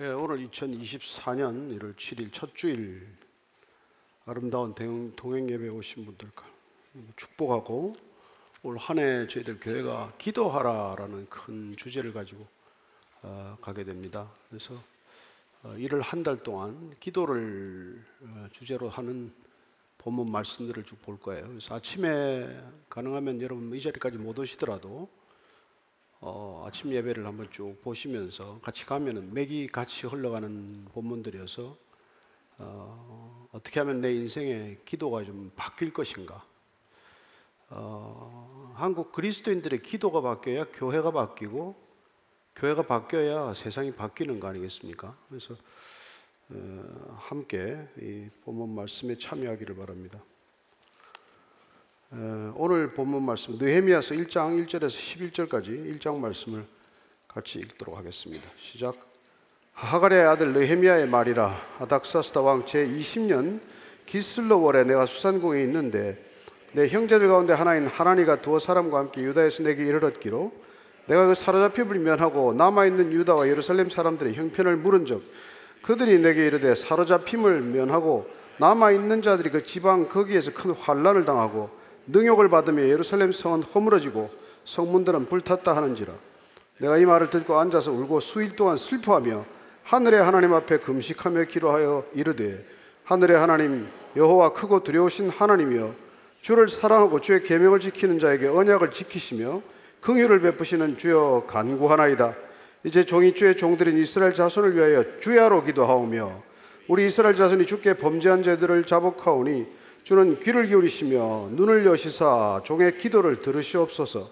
예, 오늘 2024년 1월 7일 첫 주일 아름다운 동행 예배 오신 분들과 축복하고 올 한해 저희들 교회가 기도하라라는 큰 주제를 가지고 어, 가게 됩니다. 그래서 어, 이를 한 달 동안 기도를 어, 주제로 하는 본문 말씀들을 쭉 볼 거예요. 그래서 아침에 가능하면 여러분 이 자리까지 못 오시더라도 어, 아침 예배를 한번 쭉 보시면서 같이 가면은 맥이 같이 흘러가는 본문들이어서 어, 어떻게 하면 내 인생의 기도가 좀 바뀔 것인가? 어, 한국 그리스도인들의 기도가 바뀌어야 교회가 바뀌고 교회가 바뀌어야 세상이 바뀌는 거 아니겠습니까? 그래서 어, 함께 이 본문 말씀에 참여하기를 바랍니다. 어, 오늘 본문 말씀 느헤미야서 1장 1절에서 11절까지 1장 말씀을 같이 읽도록 하겠습니다. 시작. 하갈의 아들 느헤미야의 말이라 아닥사스다 왕 제 20년 기슬로월에 내가 수산궁에 있는데 내 형제들 가운데 하나인 하나니가 두어 사람과 함께 유다에서 내게 이르렀기로 내가 그 사로잡힘을 면하고 남아 있는 유다와 예루살렘 사람들의 형편을 물은 적 그들이 내게 이르되 사로잡힘을 면하고 남아 있는 자들이 그 지방 거기에서 큰 환란을 당하고 능욕을 받으며 예루살렘 성은 허물어지고 성문들은 불탔다 하는지라. 내가 이 말을 듣고 앉아서 울고 수일 동안 슬퍼하며 하늘의 하나님 앞에 금식하며 기도하여 이르되 하늘의 하나님 여호와 크고 두려우신 하나님이여 주를 사랑하고 주의 계명을 지키는 자에게 언약을 지키시며 긍휼을 베푸시는 주여 간구하나이다. 이제 종이 주의 종들인 이스라엘 자손을 위하여 주야로 기도하오며 우리 이스라엘 자손이 주께 범죄한 죄들을 자복하오니 주는 귀를 기울이시며 눈을 여시사 종의 기도를 들으시옵소서.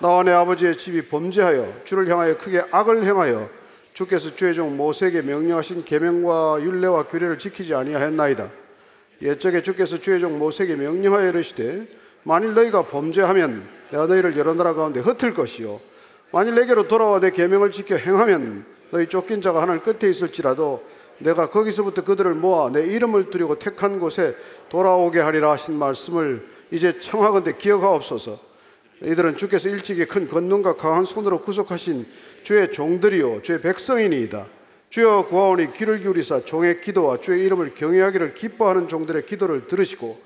나와 내 아버지의 집이 범죄하여 주를 향하여 크게 악을 행하여 주께서 주의 종 모세에게 명령하신 계명과 율례와 규례를 지키지 아니하였나이다. 옛적에 주께서 주의 종 모세에게 명령하여 이르시되 만일 너희가 범죄하면 내가 너희를 여러 나라 가운데 흩을 것이요 만일 내게로 돌아와 내 계명을 지켜 행하면 너희 쫓긴 자가 하늘 끝에 있을지라도 내가 거기서부터 그들을 모아 내 이름을 두리고 택한 곳에 돌아오게 하리라 하신 말씀을 이제 청하건대 기억하옵소서. 이들은 주께서 일찍이 큰 권능과 강한 손으로 구속하신 주의 종들이요 주의 백성이니이다. 주여 구하오니 귀를 기울이사 종의 기도와 주의 이름을 경외하기를 기뻐하는 종들의 기도를 들으시고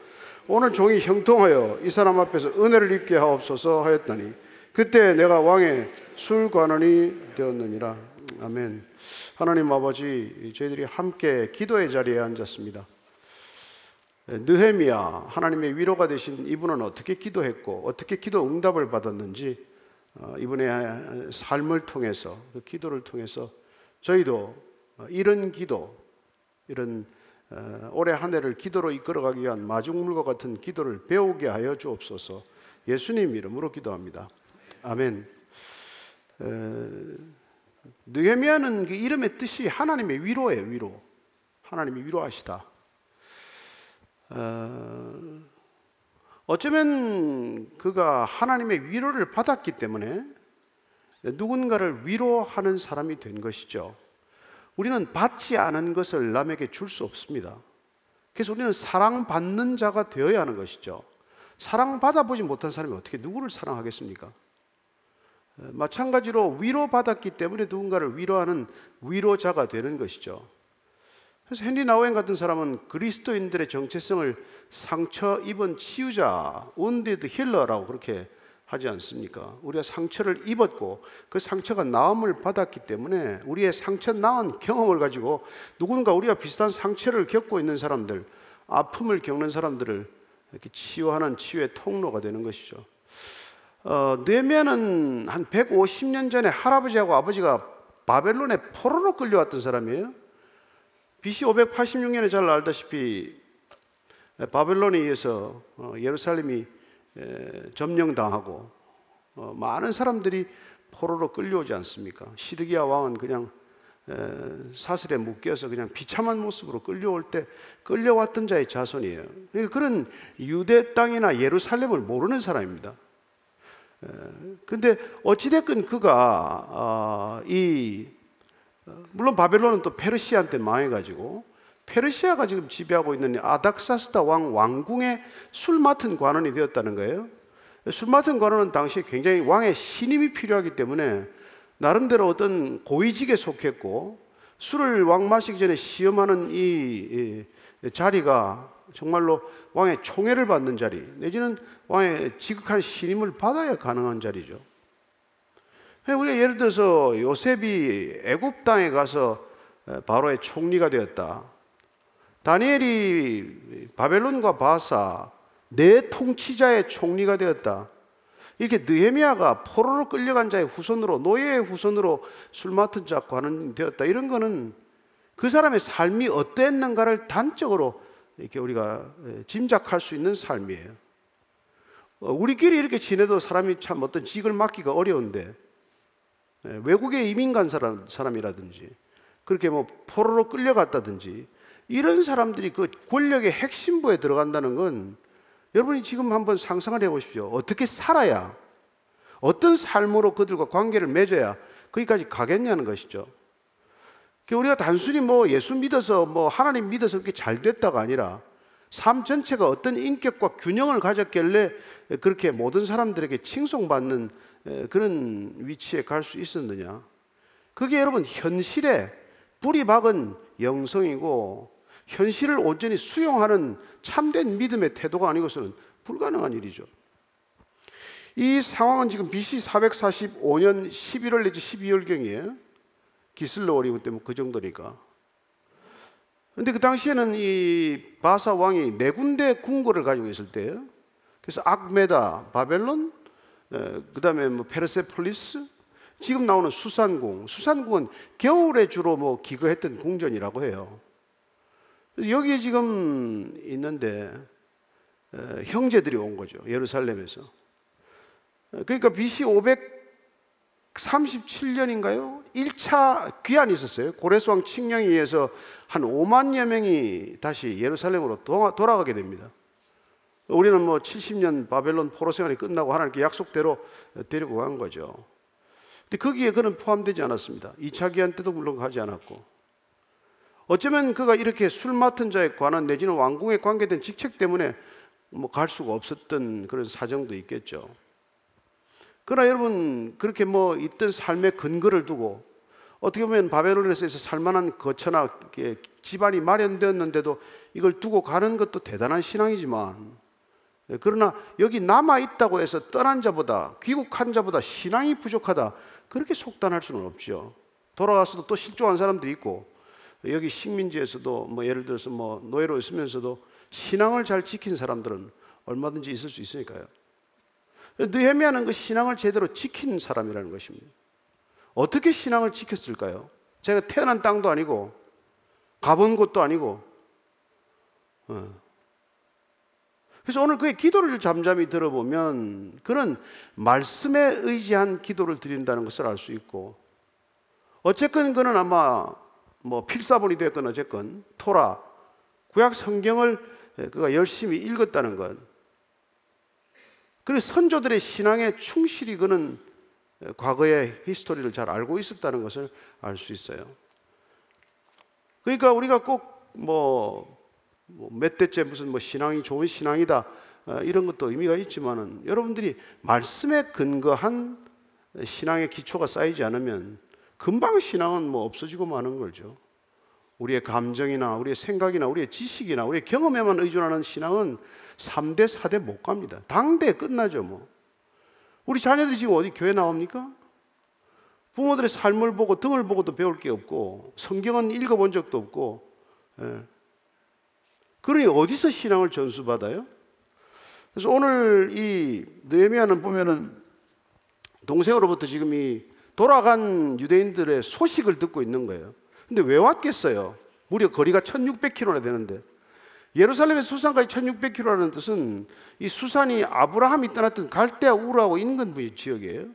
오늘 종이 형통하여 이 사람 앞에서 은혜를 입게 하옵소서 하였더니 그때 내가 왕의 술관원이 되었느니라. 아멘. 하나님 아버지, 저희들이 함께 기도의 자리에 앉았습니다. 느헤미야 하나님의 위로가 되신 이분은 어떻게 기도했고 어떻게 기도 응답을 받았는지 어, 이분의 삶을 통해서 그 기도를 통해서 저희도 이런 기도 이런 어, 올해 한 해를 기도로 이끌어가기 위한 마중물과 같은 기도를 배우게 하여 주옵소서. 예수님 이름으로 기도합니다. 아멘. 느헤미야는 그 이름의 뜻이 하나님의 위로예요, 위로. 하나님이 위로하시다. 어, 어쩌면 그가 하나님의 위로를 받았기 때문에 누군가를 위로하는 사람이 된 것이죠. 우리는 받지 않은 것을 남에게 줄 수 없습니다. 그래서 우리는 사랑받는 자가 되어야 하는 것이죠. 사랑받아보지 못한 사람이 어떻게 누구를 사랑하겠습니까? 마찬가지로 위로받았기 때문에 누군가를 위로하는 위로자가 되는 것이죠. 그래서 헨리 나우엔 같은 사람은 그리스도인들의 정체성을 상처 입은 치유자, 온디드 힐러라고 그렇게 하지 않습니까? 우리가 상처를 입었고 그 상처가 나음을 받았기 때문에 우리의 상처 나은 경험을 가지고 누군가 우리가 비슷한 상처를 겪고 있는 사람들, 아픔을 겪는 사람들을 이렇게 치유하는 치유의 통로가 되는 것이죠. 어, 느헤미야는 한 150년 전에 할아버지하고 아버지가 바벨론에 포로로 끌려왔던 사람이에요. BC 586년에 잘 알다시피 바벨론에 의해서 어, 예루살렘이 점령당하고 어, 많은 사람들이 포로로 끌려오지 않습니까? 시드기야 왕은 그냥 사슬에 묶여서 그냥 비참한 모습으로 끌려올 때 끌려왔던 자의 자손이에요. 그러니까 그런 유대 땅이나 예루살렘을 모르는 사람입니다. 근데 어찌됐건 그가 어, 이 물론 바벨론은 또 페르시아한테 망해가지고 페르시아가 지금 지배하고 있는 아닥사스다 왕 왕궁의 술 맡은 관원이 되었다는 거예요. 술 맡은 관원은 당시에 굉장히 왕의 신임이 필요하기 때문에 나름대로 어떤 고위직에 속했고 술을 왕 마시기 전에 시험하는 이, 이 자리가 정말로 왕의 총애를 받는 자리, 내지는 왕의 지극한 신임을 받아야 가능한 자리죠. 우리가 예를 들어서 요셉이 애굽 땅에 가서 바로의 총리가 되었다. 다니엘이 바벨론과 바사 내 통치자의 총리가 되었다. 이렇게 느헤미야가 포로로 끌려간 자의 후손으로 노예의 후손으로 술 맡은 자 관원 되었다. 이런 거는 그 사람의 삶이 어땠는가를 단적으로 이렇게 우리가 짐작할 수 있는 삶이에요. 어, 우리끼리 이렇게 지내도 사람이 참 어떤 직을 맡기가 어려운데 외국에 이민 간 사람, 사람이라든지 그렇게 뭐 포로로 끌려갔다든지 이런 사람들이 그 권력의 핵심부에 들어간다는 건 여러분이 지금 한번 상상을 해 보십시오. 어떻게 살아야 어떤 삶으로 그들과 관계를 맺어야 거기까지 가겠냐는 것이죠. 우리가 단순히 뭐 예수 믿어서 뭐 하나님 믿어서 그렇게 잘 됐다가 아니라 삶 전체가 어떤 인격과 균형을 가졌길래 그렇게 모든 사람들에게 칭송받는 그런 위치에 갈 수 있었느냐. 그게 여러분 현실에 뿌리 박은 영성이고 현실을 온전히 수용하는 참된 믿음의 태도가 아니고서는 불가능한 일이죠. 이 상황은 지금 BC 445년 11월 내지 12월경이에요. 기슬로월이 때문에 그 정도니까. 근데 그 당시에는 이 바사 왕이 네 군데 궁궐을 가지고 있을 때예요. 그래서 악메다, 바벨론, 그 다음에 뭐 페르세폴리스, 지금 나오는 수산궁. 수산궁은 겨울에 주로 뭐 기거했던 궁전이라고 해요. 여기에 지금 있는데 형제들이 온 거죠. 예루살렘에서. 그러니까 BC 537년인가요? 1차 귀환이 있었어요. 고레스왕 칙령에 의해서 한 5만여 명이 다시 예루살렘으로 돌아가게 됩니다. 우리는 뭐 70년 바벨론 포로 생활이 끝나고 하나님께 약속대로 데리고 간 거죠. 근데 거기에 그는 포함되지 않았습니다. 2차 귀환 때도 물론 가지 않았고. 어쩌면 그가 이렇게 술 맡은 자에 관한 내지는 왕궁에 관계된 직책 때문에 뭐 갈 수가 없었던 그런 사정도 있겠죠. 그러나 여러분 그렇게 뭐 있던 삶의 근거를 두고 어떻게 보면 바벨론에서 살만한 거처나 집안이 마련되었는데도 이걸 두고 가는 것도 대단한 신앙이지만 그러나 여기 남아 있다고 해서 떠난 자보다 귀국한 자보다 신앙이 부족하다 그렇게 속단할 수는 없죠. 돌아가서도 또 실종한 사람들이 있고 여기 식민지에서도 뭐 예를 들어서 뭐 노예로 있으면서도 신앙을 잘 지킨 사람들은 얼마든지 있을 수 있으니까요. 느헤미야는 그 신앙을 제대로 지킨 사람이라는 것입니다. 어떻게 신앙을 지켰을까요? 제가 태어난 땅도 아니고 가본 곳도 아니고. 어. 그래서 오늘 그의 기도를 잠잠히 들어보면 그는 말씀에 의지한 기도를 드린다는 것을 알 수 있고 어쨌건 그는 아마 뭐 필사본이 됐건 어쨌건 토라 구약 성경을 그가 열심히 읽었다는 것. 그래서 선조들의 신앙에 충실히 그는 과거의 히스토리를 잘 알고 있었다는 것을 알 수 있어요. 그러니까 우리가 꼭뭐몇 뭐 대째 무슨 뭐 신앙이 좋은 신앙이다 어, 이런 것도 의미가 있지만은 여러분들이 말씀에 근거한 신앙의 기초가 쌓이지 않으면 금방 신앙은 뭐 없어지고 마는 거죠. 우리의 감정이나 우리의 생각이나 우리의 지식이나 우리의 경험에만 의존하는 신앙은 3대, 4대 못 갑니다. 당대 끝나죠, 뭐. 우리 자녀들이 지금 어디 교회 나옵니까? 부모들의 삶을 보고 등을 보고도 배울 게 없고 성경은 읽어본 적도 없고 예. 그러니 어디서 신앙을 전수받아요? 그래서 오늘 이 느헤미야는 보면은 동생으로부터 지금 이 돌아간 유대인들의 소식을 듣고 있는 거예요. 근데 왜 왔겠어요? 무려 거리가 1600km나 되는데 예루살렘의 수산까지 1600km라는 뜻은 이 수산이 아브라함이 떠났던 갈대아 우르하고 인근 지역이에요.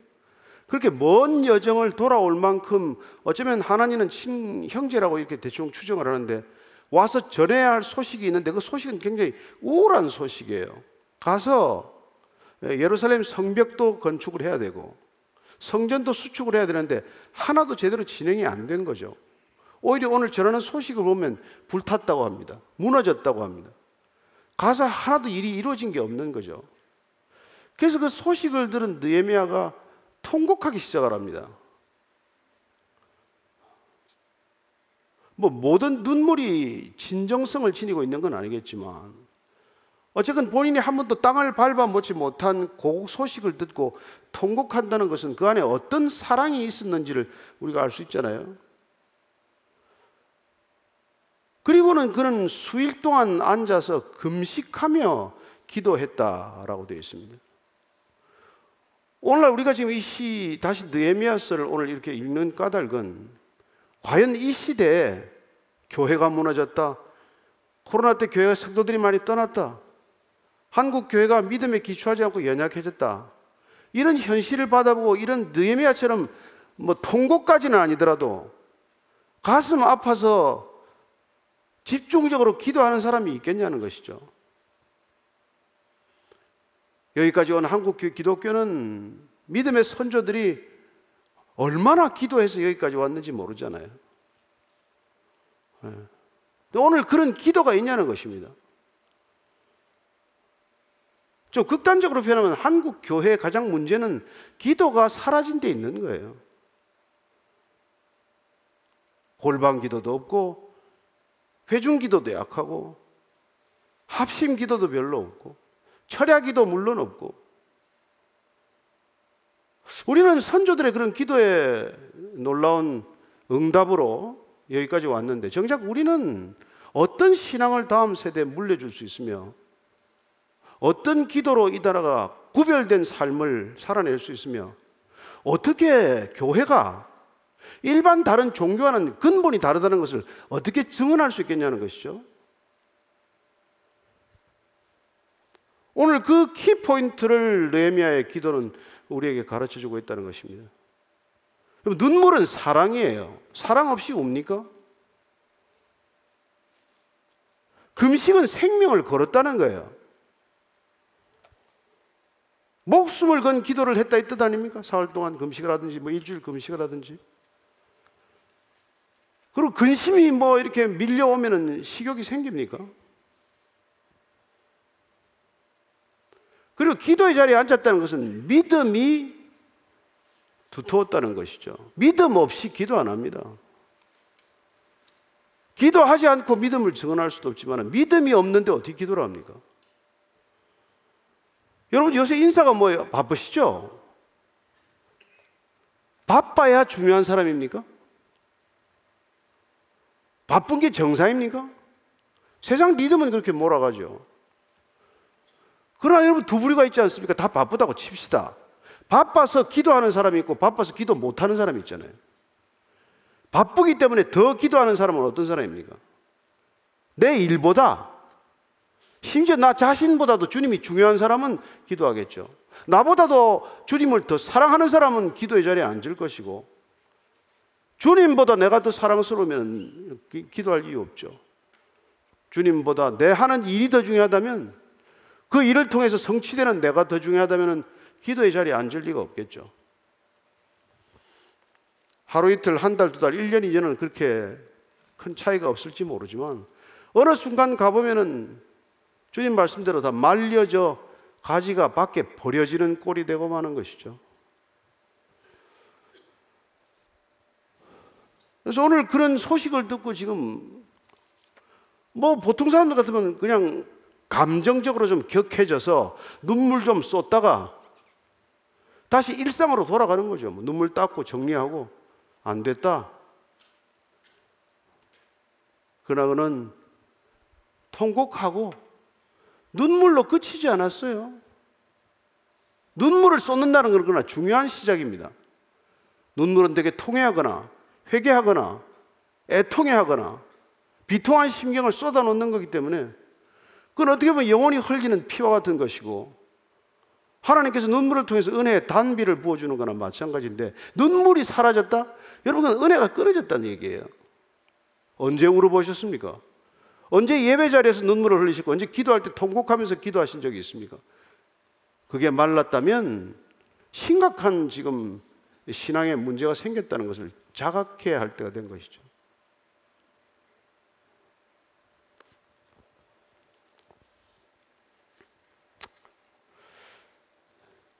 그렇게 먼 여정을 돌아올 만큼 어쩌면 하나님은 친형제라고 이렇게 대충 추정을 하는데 와서 전해야 할 소식이 있는데 그 소식은 굉장히 우울한 소식이에요. 가서 예루살렘 성벽도 건축을 해야 되고 성전도 수축을 해야 되는데 하나도 제대로 진행이 안 된 거죠. 오히려 오늘 전하는 소식을 보면 불탔다고 합니다. 무너졌다고 합니다. 가서 하나도 일이 이루어진 게 없는 거죠. 그래서 그 소식을 들은 느헤미야가 통곡하기 시작을 합니다. 뭐 모든 눈물이 진정성을 지니고 있는 건 아니겠지만 어쨌든 본인이 한 번도 땅을 밟아보지 못한 고국 소식을 듣고 통곡한다는 것은 그 안에 어떤 사랑이 있었는지를 우리가 알 수 있잖아요. 그리고는 그는 수일 동안 앉아서 금식하며 기도했다라고 되어 있습니다. 오늘날 우리가 지금 이 시 다시 느헤미야서를 오늘 이렇게 읽는 까닭은 과연 이 시대에 교회가 무너졌다. 코로나 때 교회가 성도들이 많이 떠났다. 한국 교회가 믿음에 기초하지 않고 연약해졌다. 이런 현실을 받아보고 이런 느헤미야처럼 뭐 통곡까지는 아니더라도 가슴 아파서 집중적으로 기도하는 사람이 있겠냐는 것이죠. 여기까지 온 한국 기독교는 믿음의 선조들이 얼마나 기도해서 여기까지 왔는지 모르잖아요. 네. 오늘 그런 기도가 있냐는 것입니다. 좀 극단적으로 표현하면 한국 교회의 가장 문제는 기도가 사라진 데 있는 거예요. 골방 기도도 없고, 회중 기도도 약하고, 합심 기도도 별로 없고, 철야 기도 물론 없고. 우리는 선조들의 그런 기도에 놀라운 응답으로 여기까지 왔는데 정작 우리는 어떤 신앙을 다음 세대에 물려줄 수 있으며 어떤 기도로 이 나라가 구별된 삶을 살아낼 수 있으며 어떻게 교회가 일반 다른 종교와는 근본이 다르다는 것을 어떻게 증언할 수 있겠냐는 것이죠. 오늘 그 키포인트를 느헤미야의 기도는 우리에게 가르쳐 주고 있다는 것입니다. 눈물은 사랑이에요. 사랑 없이 옵니까? 금식은 생명을 걸었다는 거예요. 목숨을 건 기도를 했다 이 뜻 아닙니까? 사흘 동안 금식을 하든지 뭐 일주일 금식을 하든지. 그리고 근심이 뭐 이렇게 밀려오면은 식욕이 생깁니까? 그리고 기도의 자리에 앉았다는 것은 믿음이 두터웠다는 것이죠. 믿음 없이 기도 안 합니다. 기도하지 않고 믿음을 증언할 수도 없지만 믿음이 없는데 어떻게 기도를 합니까? 여러분 요새 인사가 뭐예요? 바쁘시죠? 바빠야 중요한 사람입니까? 바쁜 게 정상입니까? 세상 리듬은 그렇게 몰아가죠. 그러나 여러분 두 부류가 있지 않습니까? 다 바쁘다고 칩시다. 바빠서 기도하는 사람이 있고 바빠서 기도 못하는 사람이 있잖아요. 바쁘기 때문에 더 기도하는 사람은 어떤 사람입니까? 내 일보다 심지어 나 자신보다도 주님이 중요한 사람은 기도하겠죠. 나보다도 주님을 더 사랑하는 사람은 기도의 자리에 앉을 것이고 주님보다 내가 더 사랑스러우면 기 도할 이유 없죠. 주님보다 내 하는 일이 더 중요하다면 그 일을 통해서 성취되는 내가 더 중요하다면 기도의 자리에 앉을 리가 없겠죠. 하루 이틀, 한 달, 두 달, 1년, 2년은 그렇게 큰 차이가 없을지 모르지만 어느 순간 가보면은 주님 말씀대로 다 말려져 가지가 밖에 버려지는 꼴이 되고 마는 것이죠. 그래서 오늘 그런 소식을 듣고 지금 뭐 보통 사람들 같으면 그냥 감정적으로 좀 격해져서 눈물 좀 쏟다가 다시 일상으로 돌아가는 거죠. 뭐 눈물 닦고 정리하고 안 됐다. 그러나 그는 통곡하고 눈물로 그치지 않았어요. 눈물을 쏟는다는 건 그러나 중요한 시작입니다. 눈물은 되게 통해하거나 회개하거나 애통해하거나 비통한 심경을 쏟아놓는 거기 때문에 그건 어떻게 보면 영원히 흘리는 피와 같은 것이고 하나님께서 눈물을 통해서 은혜의 단비를 부어주는 거나 마찬가지인데 눈물이 사라졌다? 여러분 은혜가 끊어졌다는 얘기예요. 언제 울어보셨습니까? 언제 예배 자리에서 눈물을 흘리시고 언제 기도할 때 통곡하면서 기도하신 적이 있습니까? 그게 말랐다면 심각한 지금 신앙에 문제가 생겼다는 것을 자각해야 할 때가 된 것이죠.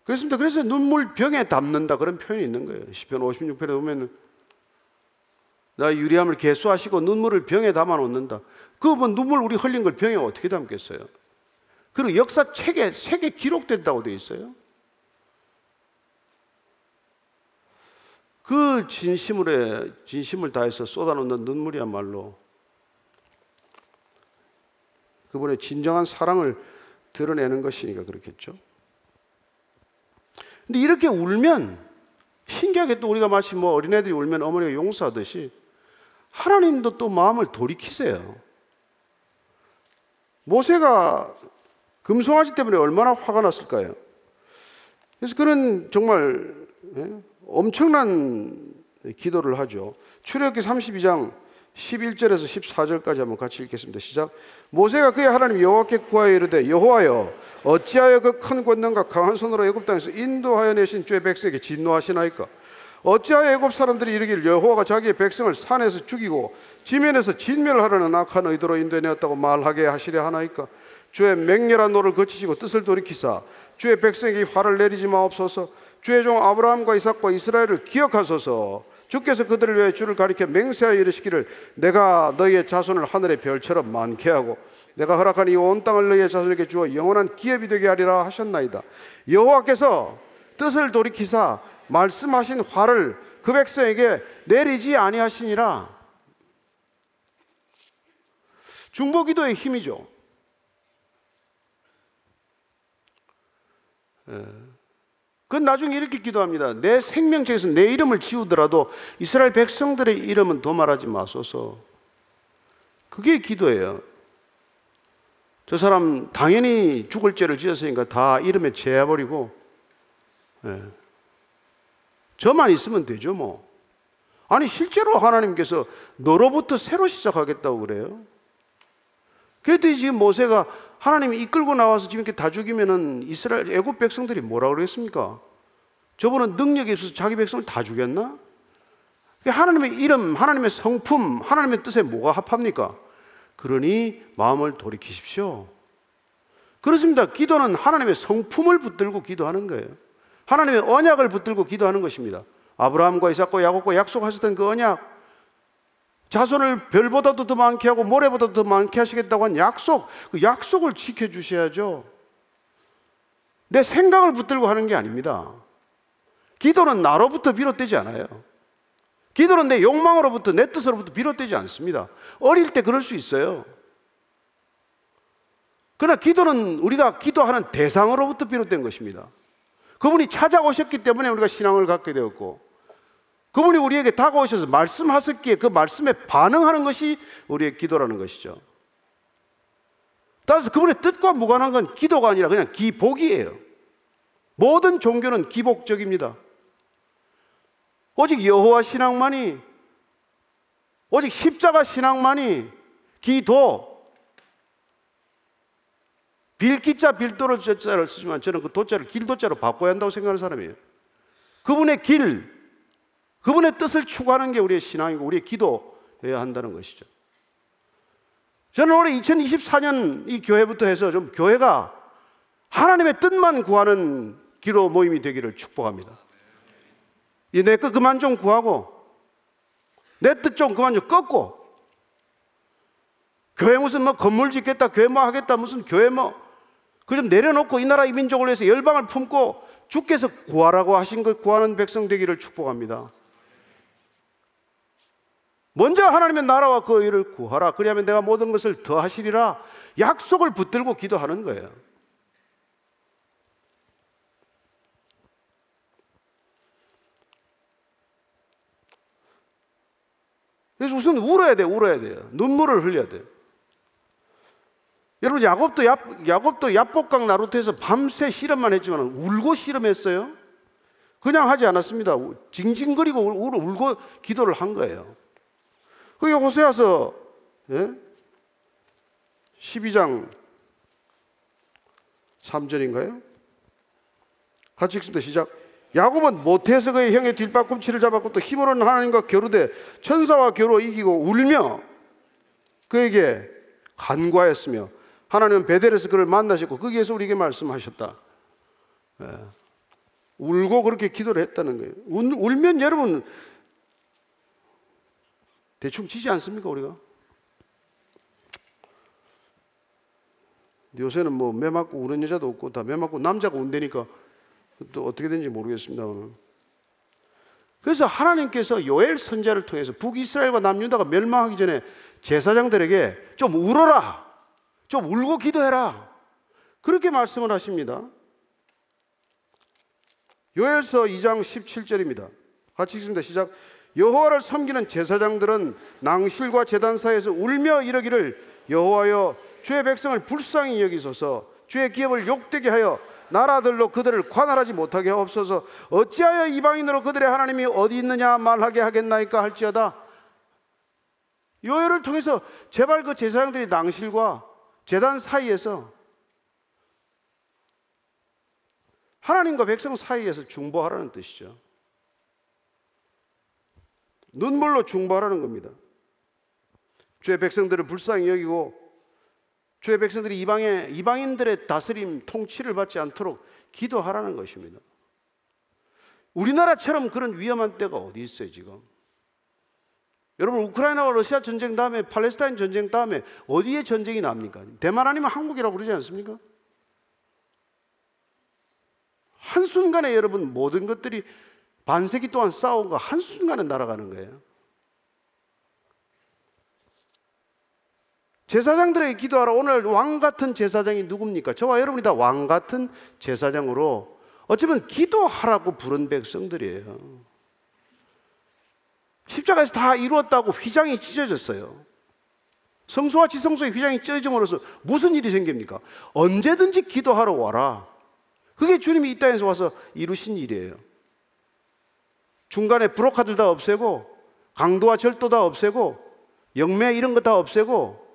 그렇습니다. 그래서 눈물 병에 담는다 그런 표현이 있는 거예요. 시편 56편에 보면 나 유리함을 개수하시고 눈물을 병에 담아 놓는다. 그뭐 눈물 우리 흘린 걸 병에 어떻게 담겠어요? 그리고 역사 책에 책에 기록된다고 돼 있어요. 그 진심으로 진심을 다해서 쏟아놓는 눈물이야말로 그분의 진정한 사랑을 드러내는 것이니까 그렇겠죠. 근데 이렇게 울면 신기하게 또 우리가 마치 뭐 어린애들이 울면 어머니가 용서하듯이 하나님도 또 마음을 돌이키세요. 모세가 금송아지 때문에 얼마나 화가 났을까요? 그래서 그는 정말 예, 엄청난 기도를 하죠. 출애굽기 32장 11절에서 14절까지 한번 같이 읽겠습니다. 시작. 모세가 그의 하나님 여호와께 구하여 이르되 여호와여 어찌하여 그 큰 권능과 강한 손으로 애굽 땅에서 인도하여 내신 주의 백성에게 진노하시나이까? 어찌하여 애굽 사람들이 이르기를 여호와가 자기의 백성을 산에서 죽이고 지면에서 진멸하려는 악한 의도로 인도해내었다고 말하게 하시려 하나이까? 주의 맹렬한 노를 그치시고 뜻을 돌이키사 주의 백성에게 화를 내리지 마옵소서. 주의 종 아브라함과 이삭과 이스라엘을 기억하소서. 주께서 그들을 위해 주를 가리켜 맹세하여 이르시기를 내가 너희의 자손을 하늘의 별처럼 많게 하고 내가 허락한 이 온 땅을 너희의 자손에게 주어 영원한 기업이 되게 하리라 하셨나이다. 여호와께서 뜻을 돌이키사 말씀하신 화를 그 백성에게 내리지 아니하시니라. 중보기도의 힘이죠. 예. 그건 나중에 이렇게 기도합니다. 내 생명책에서 내 이름을 지우더라도 이스라엘 백성들의 이름은 도말하지 마소서. 그게 기도예요. 저 사람 당연히 죽을 죄를 지었으니까 다 이름에 제해버리고, 예. 저만 있으면 되죠, 뭐. 아니, 실제로 하나님께서 너로부터 새로 시작하겠다고 그래요. 그랬더니 지금 모세가 하나님이 이끌고 나와서 지금 이렇게 다 죽이면은 이스라엘 애굽 백성들이 뭐라 그러겠습니까? 저분은 능력이 있어서 자기 백성을 다 죽였나? 하나님의 이름, 하나님의 성품, 하나님의 뜻에 뭐가 합합니까? 그러니 마음을 돌이키십시오. 그렇습니다. 기도는 하나님의 성품을 붙들고 기도하는 거예요. 하나님의 언약을 붙들고 기도하는 것입니다. 아브라함과 이삭과 야곱과 약속하셨던 그 언약, 자손을 별보다도 더 많게 하고 모래보다도 더 많게 하시겠다고 한 약속, 그 약속을 지켜주셔야죠. 내 생각을 붙들고 하는 게 아닙니다. 기도는 나로부터 비롯되지 않아요. 기도는 내 욕망으로부터, 내 뜻으로부터 비롯되지 않습니다. 어릴 때 그럴 수 있어요. 그러나 기도는 우리가 기도하는 대상으로부터 비롯된 것입니다. 그분이 찾아오셨기 때문에 우리가 신앙을 갖게 되었고, 그분이 우리에게 다가오셔서 말씀하셨기에 그 말씀에 반응하는 것이 우리의 기도라는 것이죠. 따라서 그분의 뜻과 무관한 건 기도가 아니라 그냥 기복이에요. 모든 종교는 기복적입니다. 오직 여호와 신앙만이 오직 십자가 신앙만이 기도 빌기자 빌도를 자를 쓰지만 저는 그 도자를 길도자로 바꿔야 한다고 생각하는 사람이에요. 그분의 길, 그분의 뜻을 추구하는 게 우리의 신앙이고 우리의 기도여야 한다는 것이죠. 저는 올해 2024년 이 교회부터 해서 좀 교회가 하나님의 뜻만 구하는 기도 모임이 되기를 축복합니다. 내거 그만 좀 구하고 내 뜻 좀 그만 좀 꺾고 교회 무슨 뭐 건물 짓겠다 교회 뭐 하겠다 무슨 교회 뭐 그 좀 내려놓고 이 나라 이 민족을 위해서 열방을 품고 주께서 구하라고 하신 것 구하는 백성 되기를 축복합니다. 먼저 하나님의 나라와 그 일을 구하라. 그리하면 내가 모든 것을 더 하시리라. 약속을 붙들고 기도하는 거예요. 그래서 우선 울어야 돼, 울어야 돼요. 눈물을 흘려야 돼요. 여러분 야곱도 야, 야곱도 야복강 나루트에서 밤새 실험만 했지만 울고 실험했어요. 그냥 하지 않았습니다. 징징거리고 울고, 울고 기도를 한 거예요. 그게 호세아서 예? 12장 3절인가요? 같이 읽습니다. 시작. 야곱은 못해서 그의 형의 뒷발꿈치를 잡았고 또 힘으로는 하나님과 겨루되 천사와 겨루 이기고 울며 그에게 간과했으며 하나님은 베델에서 그를 만나셨고 거기에서 우리에게 말씀하셨다. 예. 울고 그렇게 기도를 했다는 거예요. 울, 울면 여러분 대충 지지 않습니까 우리가? 요새는 뭐 매 맞고 우는 여자도 없고 다 매 맞고 남자가 운다니까 또 어떻게 되는지 모르겠습니다. 그래서 하나님께서 요엘 선자를 통해서 북이스라엘과 남유다가 멸망하기 전에 제사장들에게 좀 울어라, 좀 울고 기도해라 그렇게 말씀을 하십니다. 요엘서 2장 17절입니다. 같이 읽습니다. 시작. 여호와를 섬기는 제사장들은 낭실과 제단 사이에서 울며 이르기를 여호와여 주의 백성을 불쌍히 여기소서. 주의 기업을 욕되게 하여 나라들로 그들을 관할하지 못하게 하옵소서. 어찌하여 이방인으로 그들의 하나님이 어디 있느냐 말하게 하겠나이까 할지어다. 요엘을 통해서 제발 그 제사장들이 낭실과 제단 사이에서 하나님과 백성 사이에서 중보하라는 뜻이죠. 눈물로 중보하라는 겁니다. 주의 백성들을 불쌍히 여기고 주의 백성들이 이방의 이방인들의 다스림 통치를 받지 않도록 기도하라는 것입니다. 우리나라처럼 그런 위험한 때가 어디 있어요, 지금? 여러분 우크라이나와 러시아 전쟁 다음에 팔레스타인 전쟁 다음에 어디에 전쟁이 납니까? 대만 아니면 한국이라고 그러지 않습니까? 한순간에 여러분 모든 것들이 반세기 동안 싸운 거 한순간에 날아가는 거예요. 제사장들에게 기도하라. 오늘 왕 같은 제사장이 누굽니까? 저와 여러분이 다 왕 같은 제사장으로 어쩌면 기도하라고 부른 백성들이에요. 십자가에서 다 이루었다고 휘장이 찢어졌어요. 성소와 지성소의 휘장이 찢어짐으로써 무슨 일이 생깁니까? 언제든지 기도하러 와라. 그게 주님이 이 땅에서 와서 이루신 일이에요. 중간에 브로카들 다 없애고 강도와 절도 다 없애고 영매 이런 거 다 없애고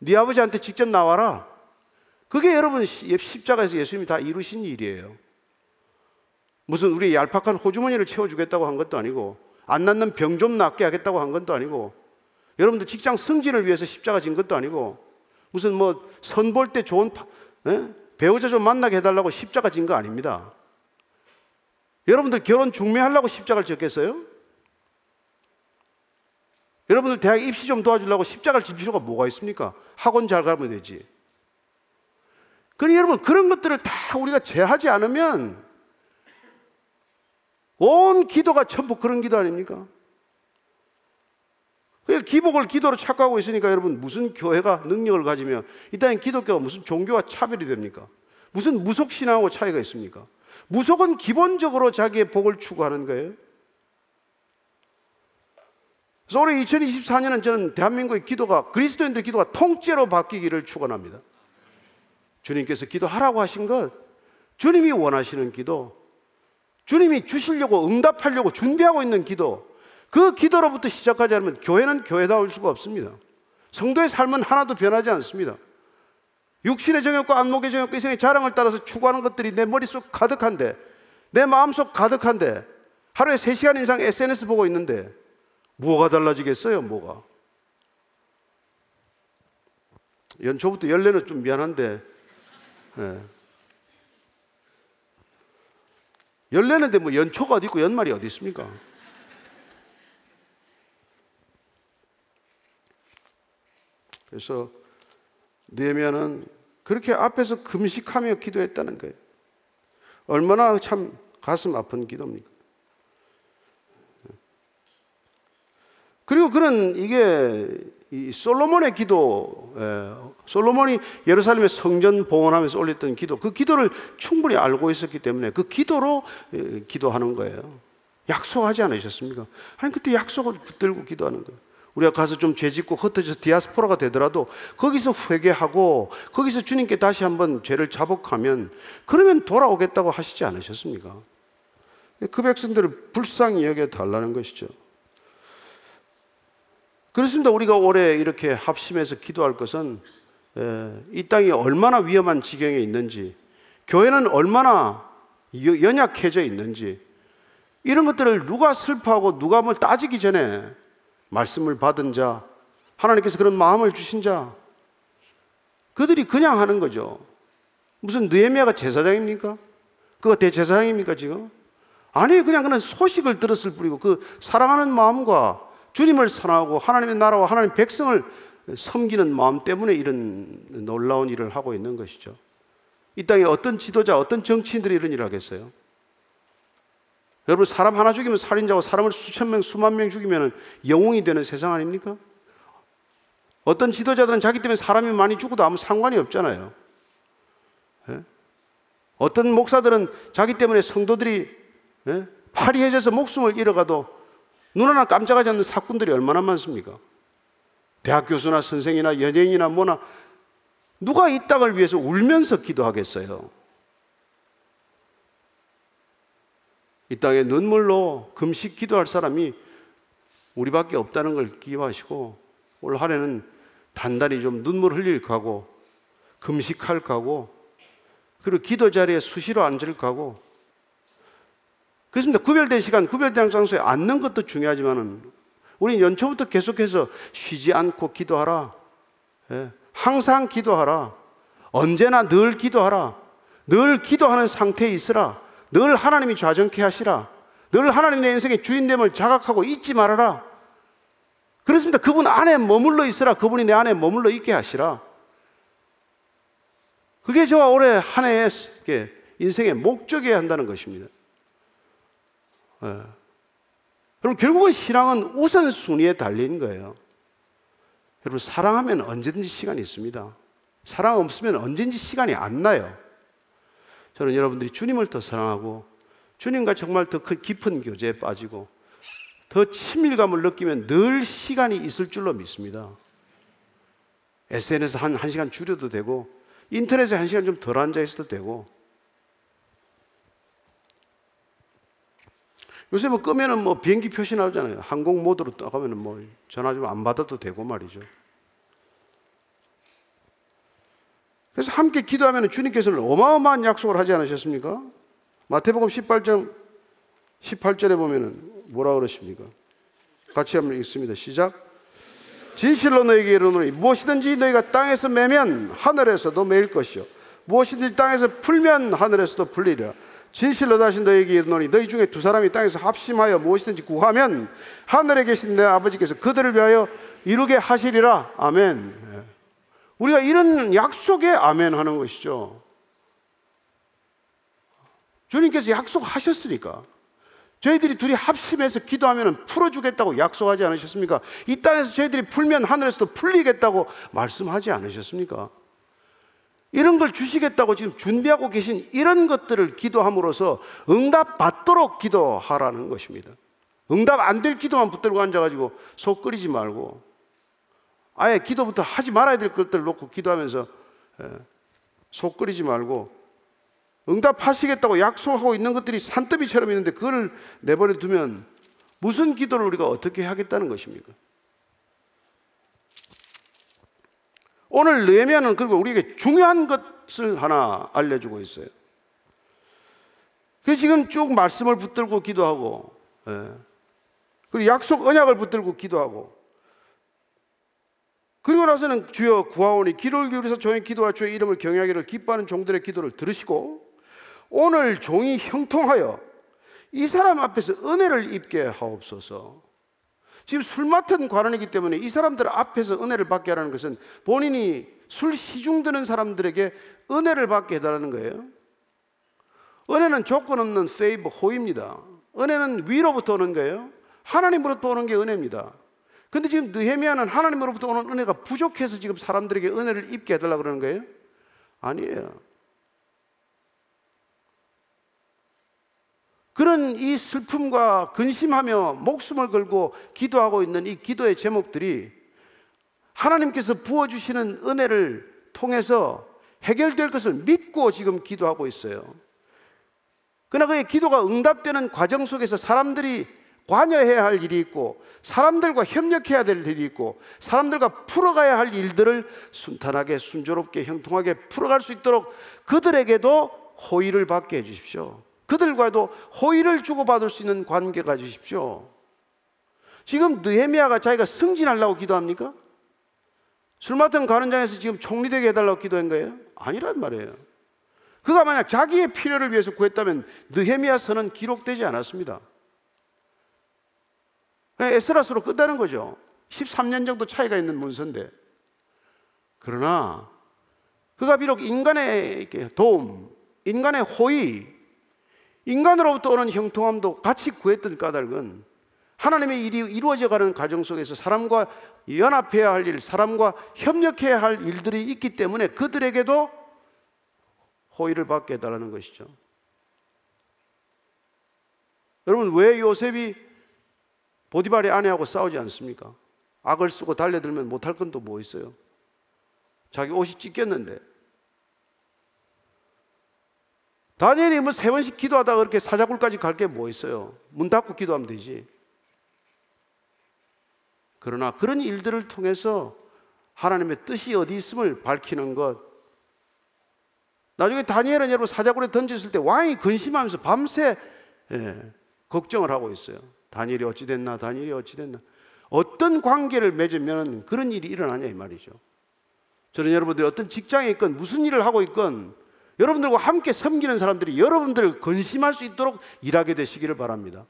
네 아버지한테 직접 나와라. 그게 여러분 십자가에서 예수님이 다 이루신 일이에요. 무슨 우리 얄팍한 호주머니를 채워주겠다고 한 것도 아니고 안 낫는 병 좀 낫게 하겠다고 한 것도 아니고 여러분들 직장 승진을 위해서 십자가 진 것도 아니고 무슨 뭐 선볼 때 좋은 파, 에? 배우자 좀 만나게 해달라고 십자가 진 거 아닙니다. 여러분들 결혼 중매하려고 십자가를 졌겠어요? 여러분들 대학 입시 좀 도와주려고 십자가를 질 필요가 뭐가 있습니까? 학원 잘 가면 되지. 그러니 여러분 그런 것들을 다 우리가 제하지 않으면 온 기도가 전부 그런 기도 아닙니까? 그 기복을 기도로 착각하고 있으니까 여러분 무슨 교회가 능력을 이 땅에 기독교가 무슨 종교와 차별이 됩니까? 무슨 무속 신앙하고 차이가 있습니까? 무속은 기본적으로 자기의 복을 추구하는 거예요. 그래서 올해 2024년은 저는 대한민국의 기도가 그리스도인들 기도가 통째로 바뀌기를 축원합니다. 주님께서 기도하라고 하신 것, 주님이 원하시는 기도, 주님이 주시려고 응답하려고 준비하고 있는 기도, 그 기도로부터 시작하지 않으면 교회는 교회다울 수가 없습니다. 성도의 삶은 하나도 변하지 않습니다. 육신의 정욕과 안목의 정욕과 이생의 자랑을 따라서 추구하는 것들이 내 머릿속 가득한데, 내 마음속 가득한데, 하루에 3시간 이상 SNS 보고 있는데, 뭐가 달라지겠어요, 뭐가? 연초부터 연례는 좀 미안한데, 예. 연례는데 뭐 연초가 어디 있고 연말이 어디 있습니까? 그래서 느헤미야는 그렇게 앞에서 금식하며 기도했다는 거예요. 얼마나 참 가슴 아픈 기도입니까? 그리고 그는 이게 솔로몬의 기도, 예, 솔로몬이 예루살렘의 성전 봉헌하면서 올렸던 기도, 그 기도를 충분히 알고 있었기 때문에 그 기도로 예, 기도하는 거예요. 약속하지 않으셨습니까? 아니 그때 약속을 붙들고 기도하는 거예요. 우리가 가서 좀 죄짓고 흩어져서 디아스포라가 되더라도 거기서 회개하고 거기서 주님께 다시 한번 죄를 자복하면 그러면 돌아오겠다고 하시지 않으셨습니까? 그 백성들을 불쌍히 여겨 달라는 것이죠. 그렇습니다. 우리가 올해 이렇게 합심해서 기도할 것은 이 땅이 얼마나 위험한 지경에 있는지, 교회는 얼마나 연약해져 있는지, 이런 것들을 누가 슬퍼하고 누가 뭘 따지기 전에 말씀을 받은 자, 하나님께서 그런 마음을 주신 자, 그들이 그냥 하는 거죠. 무슨 느헤미야가 제사장입니까? 그가 대제사장입니까 지금? 아니 그냥 그는 소식을 들었을 뿐이고 그 사랑하는 마음과 주님을 사랑하고 하나님의 나라와 하나님 백성을 섬기는 마음 때문에 이런 놀라운 일을 하고 있는 것이죠. 이 땅에 어떤 지도자, 어떤 정치인들이 이런 일을 하겠어요? 여러분 사람 하나 죽이면 살인자고 사람을 수천 명, 수만 명 죽이면 영웅이 되는 세상 아닙니까? 어떤 지도자들은 자기 때문에 사람이 많이 죽어도 아무 상관이 없잖아요. 예? 어떤 목사들은 자기 때문에 성도들이 예? 파리해져서 목숨을 잃어가도 눈 하나 깜짝하지 않는 사건들이 얼마나 많습니까? 대학 교수나 선생이나 연예인이나 뭐나 누가 이 땅을 위해서 울면서 기도하겠어요? 이 땅에 눈물로 금식 기도할 사람이 우리밖에 없다는 걸 기억하시고 올 한해는 단단히 좀 눈물 흘릴 각오, 금식할 각오, 그리고 기도 자리에 수시로 앉을 각오. 그렇습니다. 구별된 시간, 구별된 장소에 앉는 것도 중요하지만은 우리 연초부터 계속해서 쉬지 않고 기도하라. 예. 항상 기도하라. 언제나 늘 기도하라. 늘 기도하는 상태에 있으라. 늘 하나님이 좌정케 하시라. 늘 하나님 내 인생의 주인됨을 자각하고 잊지 말아라. 그렇습니다. 그분 안에 머물러 있으라. 그분이 내 안에 머물러 있게 하시라. 그게 저와 올해 한 해의 인생의 목적이어야 한다는 것입니다. 예. 여러분, 결국은 신앙은 우선순위에 달린 거예요. 여러분, 사랑하면 언제든지 시간이 있습니다. 사랑 없으면 언제든지 시간이 안 나요. 저는 여러분들이 주님을 더 사랑하고 주님과 정말 더 깊은 교제에 빠지고 더 친밀감을 느끼면 늘 시간이 있을 줄로 믿습니다. SNS 한, 한 시간 줄여도 되고 인터넷에 한 시간 좀 덜 앉아 있어도 되고 요새 뭐 끄면은 뭐 비행기 표시 나오잖아요. 항공 모드로 딱 하면은 뭐 전화 좀 안 받아도 되고 말이죠. 그래서 함께 기도하면 주님께서는 어마어마한 약속을 하지 않으셨습니까? 마태복음 18장 18절에 보면은 뭐라 그러십니까? 같이 한번 읽습니다. 시작. 진실로 너에게 이르노니 무엇이든지 너희가 땅에서 매면 하늘에서도 매일 것이요 무엇이든지 땅에서 풀면 하늘에서도 풀리리라. 진실로 다시 너에게 이르노니 너희 중에 두 사람이 땅에서 합심하여 무엇이든지 구하면 하늘에 계신 내 아버지께서 그들을 위하여 이루게 하시리라. 아멘. 우리가 이런 약속에 아멘 하는 것이죠. 주님께서 약속하셨으니까. 저희들이 둘이 합심해서 기도하면 풀어주겠다고 약속하지 않으셨습니까? 이 땅에서 저희들이 풀면 하늘에서도 풀리겠다고 말씀하지 않으셨습니까? 이런 걸 주시겠다고 지금 준비하고 계신 이런 것들을 기도함으로써 응답 받도록 기도하라는 것입니다. 응답 안 될 기도만 붙들고 앉아가지고 속 끓이지 말고 아예 기도부터 하지 말아야 될 것들을 놓고 기도하면서 예, 속 끓이지 말고 응답하시겠다고 약속하고 있는 것들이 산더미처럼 있는데 그걸 내버려 두면 무슨 기도를 우리가 어떻게 하겠다는 것입니까? 오늘 레미야는 그리고 우리에게 중요한 것을 하나 알려주고 있어요. 그 지금 쭉 말씀을 붙들고 기도하고, 예. 그리고 약속 언약을 붙들고 기도하고, 그리고 나서는 주여 구하오니 귀를 기울여서 조용히 기도하 주의 이름을 경외하기를 기뻐하는 종들의 기도를 들으시고 오늘 종이 형통하여 이 사람 앞에서 은혜를 입게 하옵소서. 지금 술 맡은 관원이기 때문에 이 사람들 앞에서 은혜를 받게 하라는 것은 본인이 술 시중 드는 사람들에게 은혜를 받게 해달라는 거예요. 은혜는 조건 없는 페이버 호입니다. 은혜는 위로부터 오는 거예요. 하나님으로부터 오는 게 은혜입니다. 근데 지금 느헤미야는 하나님으로부터 오는 은혜가 부족해서 지금 사람들에게 은혜를 입게 해달라 그러는 거예요? 아니에요. 그런 이 슬픔과 근심하며 목숨을 걸고 기도하고 있는 이 기도의 제목들이 하나님께서 부어주시는 은혜를 통해서 해결될 것을 믿고 지금 기도하고 있어요. 그러나 그의 기도가 응답되는 과정 속에서 사람들이 관여해야 할 일이 있고 사람들과 협력해야 될 일이 있고 사람들과 풀어가야 할 일들을 순탄하게 순조롭게 형통하게 풀어갈 수 있도록 그들에게도 호의를 받게 해 주십시오. 그들과도 호의를 주고받을 수 있는 관계가 주십시오. 지금 느헤미야가 자기가 승진하려고 기도합니까? 술 맡은 가는장에서 지금 총리되게 해달라고 기도한 거예요? 아니란 말이에요. 그가 만약 자기의 필요를 위해서 구했다면 느헤미야서는 기록되지 않았습니다. 에스라스로 끝나는 거죠. 13년 정도 차이가 있는 문서인데. 그러나 그가 비록 인간의 도움, 인간의 호의, 인간으로부터 오는 형통함도 같이 구했던 까닭은 하나님의 일이 이루어져 가는 과정 속에서 사람과 연합해야 할 일, 사람과 협력해야 할 일들이 있기 때문에 그들에게도 호의를 받게 해달라는 것이죠. 여러분, 왜 요셉이 보디발의 아내하고 싸우지 않습니까? 악을 쓰고 달려들면 못할 건또뭐 있어요? 자기 옷이 찢겼는데. 다니엘이 뭐 세 번씩 기도하다가 그렇게 사자굴까지 갈 게 뭐 있어요? 문 닫고 기도하면 되지. 그러나 그런 일들을 통해서 하나님의 뜻이 어디 있음을 밝히는 것. 나중에 다니엘은 여러분 사자굴에 던졌을 때 왕이 근심하면서 밤새 예, 걱정을 하고 있어요. 다니엘이 어찌 됐나, 다니엘이 어찌 됐나. 어떤 관계를 맺으면 그런 일이 일어나냐 이 말이죠. 저는 여러분들이 어떤 직장에 있건 무슨 일을 하고 있건 여러분들과 함께 섬기는 사람들이 여러분들을 근심할 수 있도록 일하게 되시기를 바랍니다.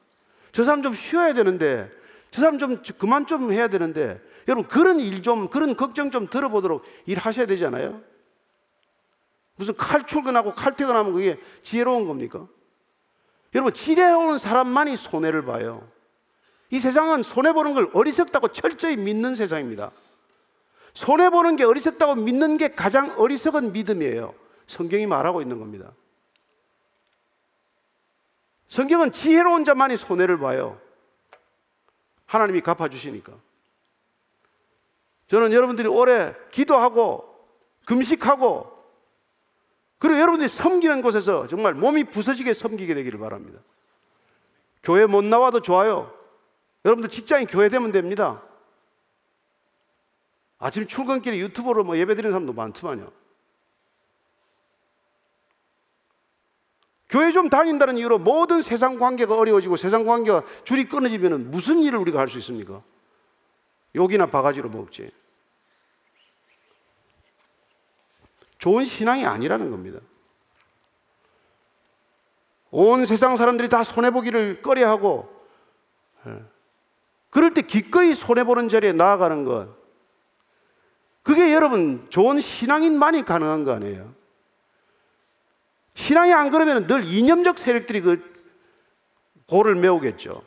저 사람 좀 쉬어야 되는데, 저 사람 좀 그만 좀 해야 되는데, 여러분 그런 일 좀, 그런 걱정 좀 들어보도록 일하셔야 되잖아요. 무슨 칼 출근하고 칼 퇴근하면 그게 지혜로운 겁니까? 여러분, 지혜로운 사람만이 손해를 봐요. 이 세상은 손해보는 걸 어리석다고 철저히 믿는 세상입니다. 손해보는 게 어리석다고 믿는 게 가장 어리석은 믿음이에요. 성경이 말하고 있는 겁니다. 성경은 지혜로운 자만이 손해를 봐요. 하나님이 갚아주시니까. 저는 여러분들이 올해 기도하고 금식하고 그리고 여러분들이 섬기는 곳에서 정말 몸이 부서지게 섬기게 되기를 바랍니다. 교회 못 나와도 좋아요. 여러분들 직장이 교회 되면 됩니다. 아침 출근길에 유튜브로 뭐 예배 드리는 사람도 많더만요. 교회 좀 다닌다는 이유로 모든 세상 관계가 어려워지고 세상 관계가 줄이 끊어지면 무슨 일을 우리가 할 수 있습니까? 욕이나 바가지로 먹지. 좋은 신앙이 아니라는 겁니다. 온 세상 사람들이 다 손해보기를 꺼려하고, 예. 그럴 때 기꺼이 손해보는 자리에 나아가는 것. 그게 여러분 좋은 신앙인만이 가능한 거 아니에요? 신앙이 안 그러면 늘 이념적 세력들이 그 고를 메우겠죠.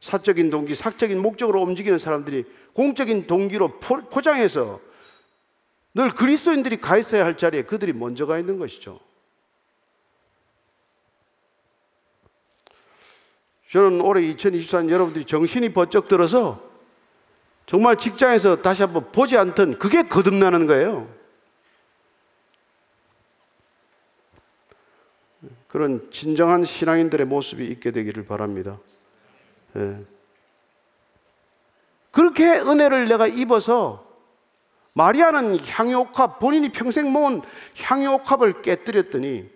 사적인 동기, 사적인 목적으로 움직이는 사람들이 공적인 동기로 포장해서 늘 그리스도인들이 가 있어야 할 자리에 그들이 먼저 가 있는 것이죠. 저는 올해 2024년 여러분들이 정신이 번쩍 들어서 정말 직장에서 다시 한번 보지 않던 그게 거듭나는 거예요. 그런 진정한 신앙인들의 모습이 있게 되기를 바랍니다. 예. 그렇게 은혜를 내가 입어서 마리아는 향유옥합 본인이 평생 모은 향유옥합을 깨뜨렸더니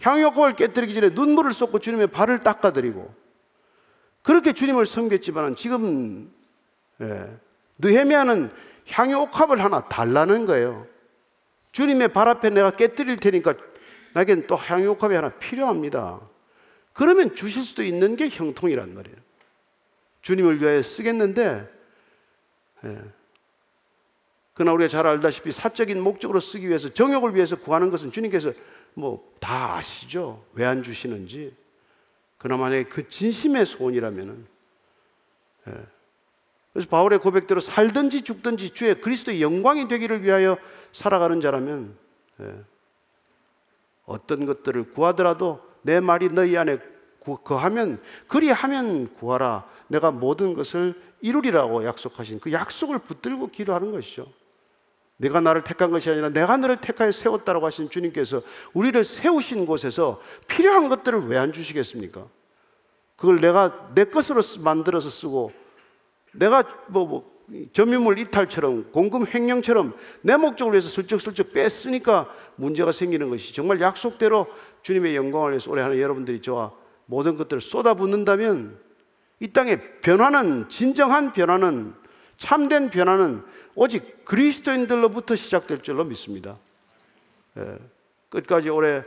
향유옥합을 깨뜨리기 전에 눈물을 쏟고 주님의 발을 닦아드리고 그렇게 주님을 섬겼지만 지금 예, 느헤미야는 향유 옥합을 하나 달라는 거예요. 주님의 발 앞에 내가 깨뜨릴 테니까 나에겐 또 향유 옥합이 하나 필요합니다. 그러면 주실 수도 있는 게 형통이란 말이에요. 주님을 위하여 쓰겠는데, 예. 그러나 우리가 잘 알다시피 사적인 목적으로 쓰기 위해서 정욕을 위해서 구하는 것은 주님께서 뭐 다 아시죠? 왜 안 주시는지. 그러나 만약에 그 진심의 소원이라면은, 예. 그래서 바울의 고백대로 살든지 죽든지 주의 그리스도의 영광이 되기를 위하여 살아가는 자라면, 예. 어떤 것들을 구하더라도 내 말이 너희 안에 거하면 그리하면 구하라. 내가 모든 것을 이루리라고 약속하신 그 약속을 붙들고 기도하는 것이죠. 내가 나를 택한 것이 아니라 내가 너를 택하여 세웠다라고 하신 주님께서 우리를 세우신 곳에서 필요한 것들을 왜 안 주시겠습니까? 그걸 내가 내 것으로 만들어서 쓰고 내가 뭐, 뭐 점유물 이탈처럼 공금 횡령처럼 내 목적을 위해서 슬쩍슬쩍 뺐으니까 문제가 생기는 것이 정말 약속대로 주님의 영광을 위해서 올해 하는 여러분들이 저와 모든 것들을 쏟아붓는다면 이 땅의 변화는 진정한 변화는 참된 변화는 오직 그리스도인들로부터 시작될 줄로 믿습니다. 예, 끝까지 올해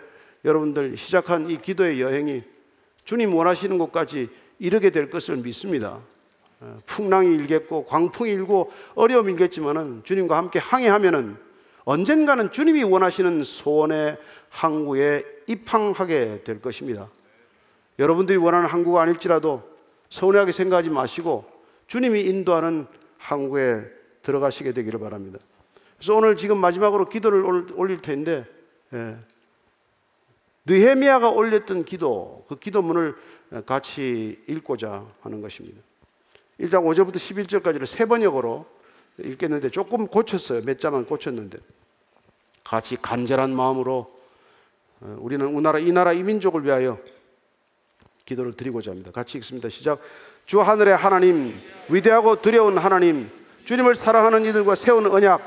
여러분들 시작한 이 기도의 여행이 주님 원하시는 곳까지 이르게 될 것을 믿습니다. 어, 풍랑이 일겠고 광풍이 일고 어려움이 일겠지만은 주님과 함께 항해하면은 언젠가는 주님이 원하시는 소원의 항구에 입항하게 될 것입니다. 여러분들이 원하는 항구가 아닐지라도 서운하게 생각하지 마시고 주님이 인도하는 항구에 들어가시게 되기를 바랍니다. 그래서 오늘 지금 마지막으로 기도를 올릴 텐데 예. 느헤미야가 올렸던 기도 그 기도문을 같이 읽고자 하는 것입니다. 1장 5절부터 11절까지를 세 번역으로 읽겠는데 조금 고쳤어요. 몇 자만 고쳤는데 같이 간절한 마음으로 어, 우리는 우나라 이 나라 이 민족을 위하여 기도를 드리고자 합니다. 같이 읽습니다. 시작. 주 하늘의 하나님, 위대하고 두려운 하나님, 주님을 사랑하는 이들과 세운 언약,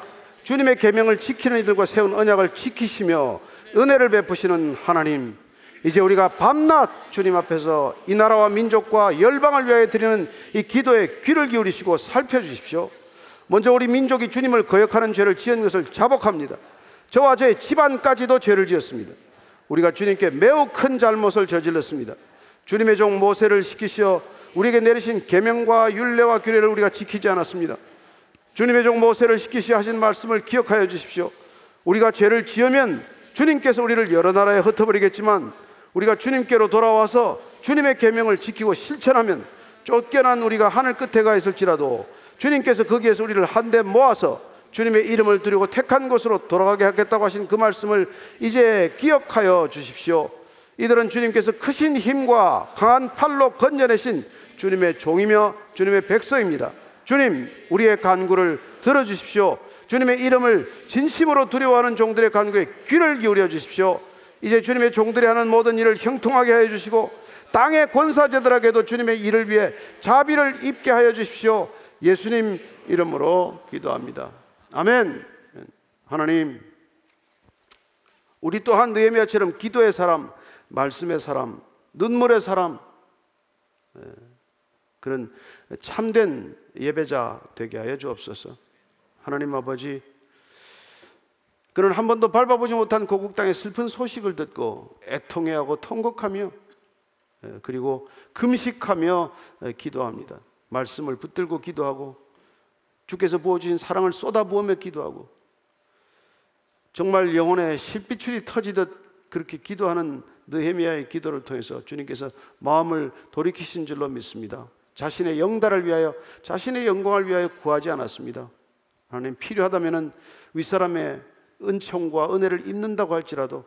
주님의 계명을 지키는 이들과 세운 언약을 지키시며 은혜를 베푸시는 하나님, 이제 우리가 밤낮 주님 앞에서 이 나라와 민족과 열방을 위하여 드리는 이 기도에 귀를 기울이시고 살펴주십시오. 먼저 우리 민족이 주님을 거역하는 죄를 지은 것을 자복합니다. 저와 저의 집안까지도 죄를 지었습니다. 우리가 주님께 매우 큰 잘못을 저질렀습니다. 주님의 종 모세를 시키시어 우리에게 내리신 계명과 율례와 규례를 우리가 지키지 않았습니다. 주님의 종 모세를 시키시어 하신 말씀을 기억하여 주십시오. 우리가 죄를 지으면 주님께서 우리를 여러 나라에 흩어버리겠지만 우리가 주님께로 돌아와서 주님의 계명을 지키고 실천하면 쫓겨난 우리가 하늘 끝에 가 있을지라도 주님께서 거기에서 우리를 한데 모아서 주님의 이름을 드리고 택한 곳으로 돌아가게 하겠다고 하신 그 말씀을 이제 기억하여 주십시오. 이들은 주님께서 크신 힘과 강한 팔로 건져내신 주님의 종이며 주님의 백성입니다. 주님, 우리의 간구를 들어주십시오. 주님의 이름을 진심으로 두려워하는 종들의 간구에 귀를 기울여 주십시오. 이제 주님의 종들이 하는 모든 일을 형통하게 하여 주시고 땅의 권사제들에게도 주님의 일을 위해 자비를 입게 하여 주십시오. 예수님 이름으로 기도합니다. 아멘. 하나님, 우리 또한 느헤미야처럼 기도의 사람, 말씀의 사람, 눈물의 사람, 예, 그런 참된 예배자 되게 하여 주옵소서. 하나님 아버지, 그는 한 번도 밟아보지 못한 고국 땅의 슬픈 소식을 듣고 애통해하고 통곡하며 예, 그리고 금식하며 예, 기도합니다. 말씀을 붙들고 기도하고 주께서 부어주신 사랑을 쏟아부으며 기도하고 정말 영혼의 실비출이 터지듯 그렇게 기도하는 느헤미야의 기도를 통해서 주님께서 마음을 돌이키신 줄로 믿습니다. 자신의 영달을 위하여 자신의 영광을 위하여 구하지 않았습니다. 하나님 필요하다면은 윗사람의 은총과 은혜를 입는다고 할지라도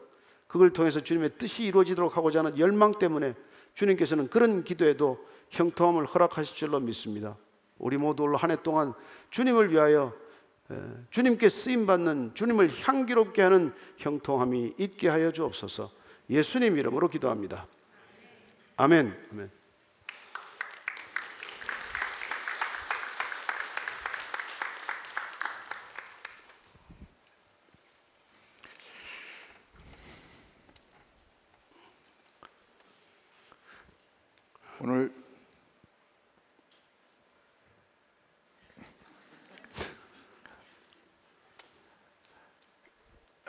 그걸 통해서 주님의 뜻이 이루어지도록 하고자 하는 열망 때문에 주님께서는 그런 기도에도 형통함을 허락하실 줄로 믿습니다. 우리 모두 올 한 해 동안 주님을 위하여 주님께 쓰임 받는 주님을 향기롭게 하는 형통함이 있게 하여 주옵소서. 예수님 이름으로 기도합니다. 아멘. 아멘. 오늘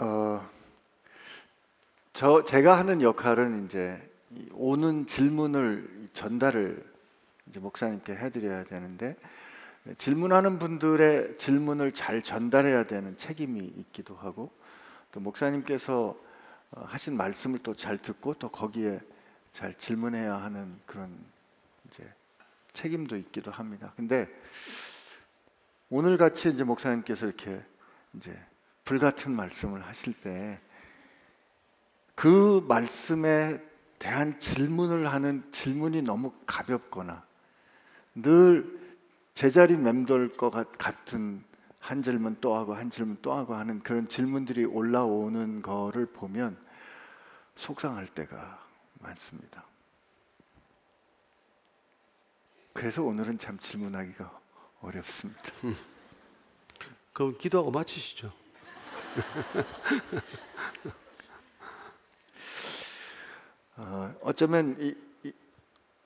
어, 저 제가 하는 역할은 이제 오는 질문을 전달을 이제 목사님께 해드려야 되는데 질문하는 분들의 질문을 잘 전달해야 되는 책임이 있기도 하고 또 목사님께서 어, 하신 말씀을 또 잘 듣고 또 거기에 잘 질문해야 하는 그런 이제 책임도 있기도 합니다. 근데 오늘 같이 이제 목사님께서 이렇게 이제 불 같은 말씀을 하실 때 그 말씀에 대한 질문을 하는 질문이 너무 가볍거나 늘 제자리 맴돌 것 같은 한 질문 또 하고 한 질문 또 하고 하는 그런 질문들이 올라오는 거를 보면 속상할 때가 많습니다. 그래서 오늘은 참 질문하기가 어렵습니다. 그럼 기도하고 마치시죠. 어, 어쩌면 이, 이,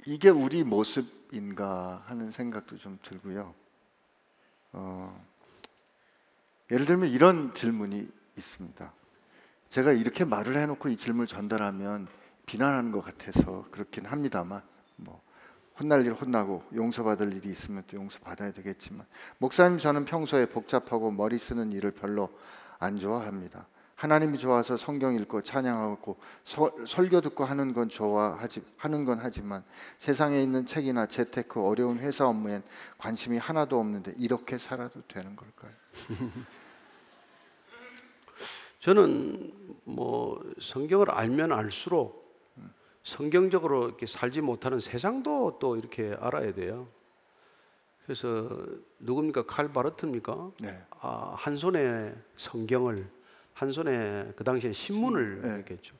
이게 우리 모습인가 하는 생각도 좀 들고요. 어, 예를 들면 이런 질문이 있습니다. 제가 이렇게 말을 해놓고 이 질문을 전달하면 비난하는 것 같아서 그렇긴 합니다만 뭐 혼날 일 혼나고 용서받을 일이 있으면 또 용서받아야 되겠지만 목사님 저는 평소에 복잡하고 머리 쓰는 일을 별로 안 좋아합니다. 하나님이 좋아서 성경 읽고 찬양하고 서- 설교 듣고 하는 건 좋아하지 하는 건 하지만 세상에 있는 책이나 재테크 어려운 회사 업무엔 관심이 하나도 없는데 이렇게 살아도 되는 걸까요? 저는 뭐 성경을 알면 알수록 성경적으로 이렇게 살지 못하는 세상도 또 이렇게 알아야 돼요. 그래서 누굽니까 칼 바르트입니까? 네. 아, 한 손에 성경을 한 손에 그 당시에 신문을 네. 했겠죠.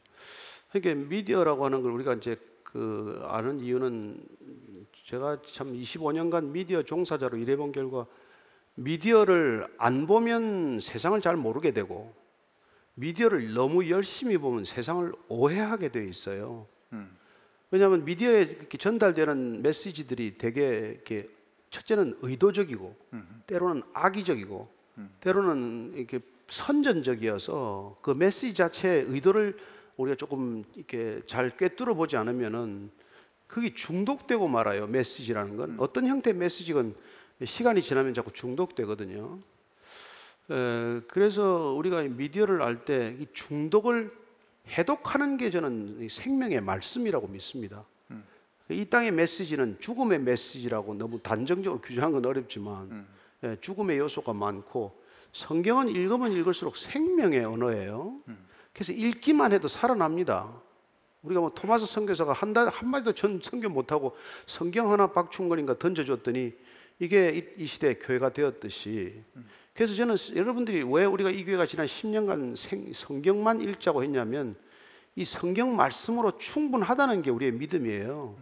그러니까 미디어라고 하는 걸 우리가 이제 그 아는 이유는 제가 참 25년간 미디어 종사자로 일해본 결과 미디어를 안 보면 세상을 잘 모르게 되고 미디어를 너무 열심히 보면 세상을 오해하게 돼 있어요. 음. 왜냐하면 미디어에 이렇게 전달되는 메시지들이 되게 이렇게 첫째는 의도적이고 때로는 악의적이고 때로는 이렇게 선전적이어서 그 메시지 자체의 의도를 우리가 조금 이렇게 잘 꿰뚫어 보지 않으면은 그게 중독되고 말아요. 메시지라는 건 어떤 형태의 메시지건 시간이 지나면 자꾸 중독되거든요. 에, 그래서 우리가 이 미디어를 알 때 이 중독을 해독하는 게 저는 이 생명의 말씀이라고 믿습니다. 이 땅의 메시지는 죽음의 메시지라고 너무 단정적으로 규정한 건 어렵지만 예, 죽음의 요소가 많고 성경은 읽으면 읽을수록 생명의 언어예요. 그래서 읽기만 해도 살아납니다. 우리가 뭐 토마스 선교사가 한달 한마디도 전 성경 못하고 성경 하나 박충건인가 던져줬더니 이게 이, 이 시대의 교회가 되었듯이 그래서 저는 여러분들이 왜 우리가 이 교회가 지난 10년간 생, 성경만 읽자고 했냐면 이 성경 말씀으로 충분하다는 게 우리의 믿음이에요.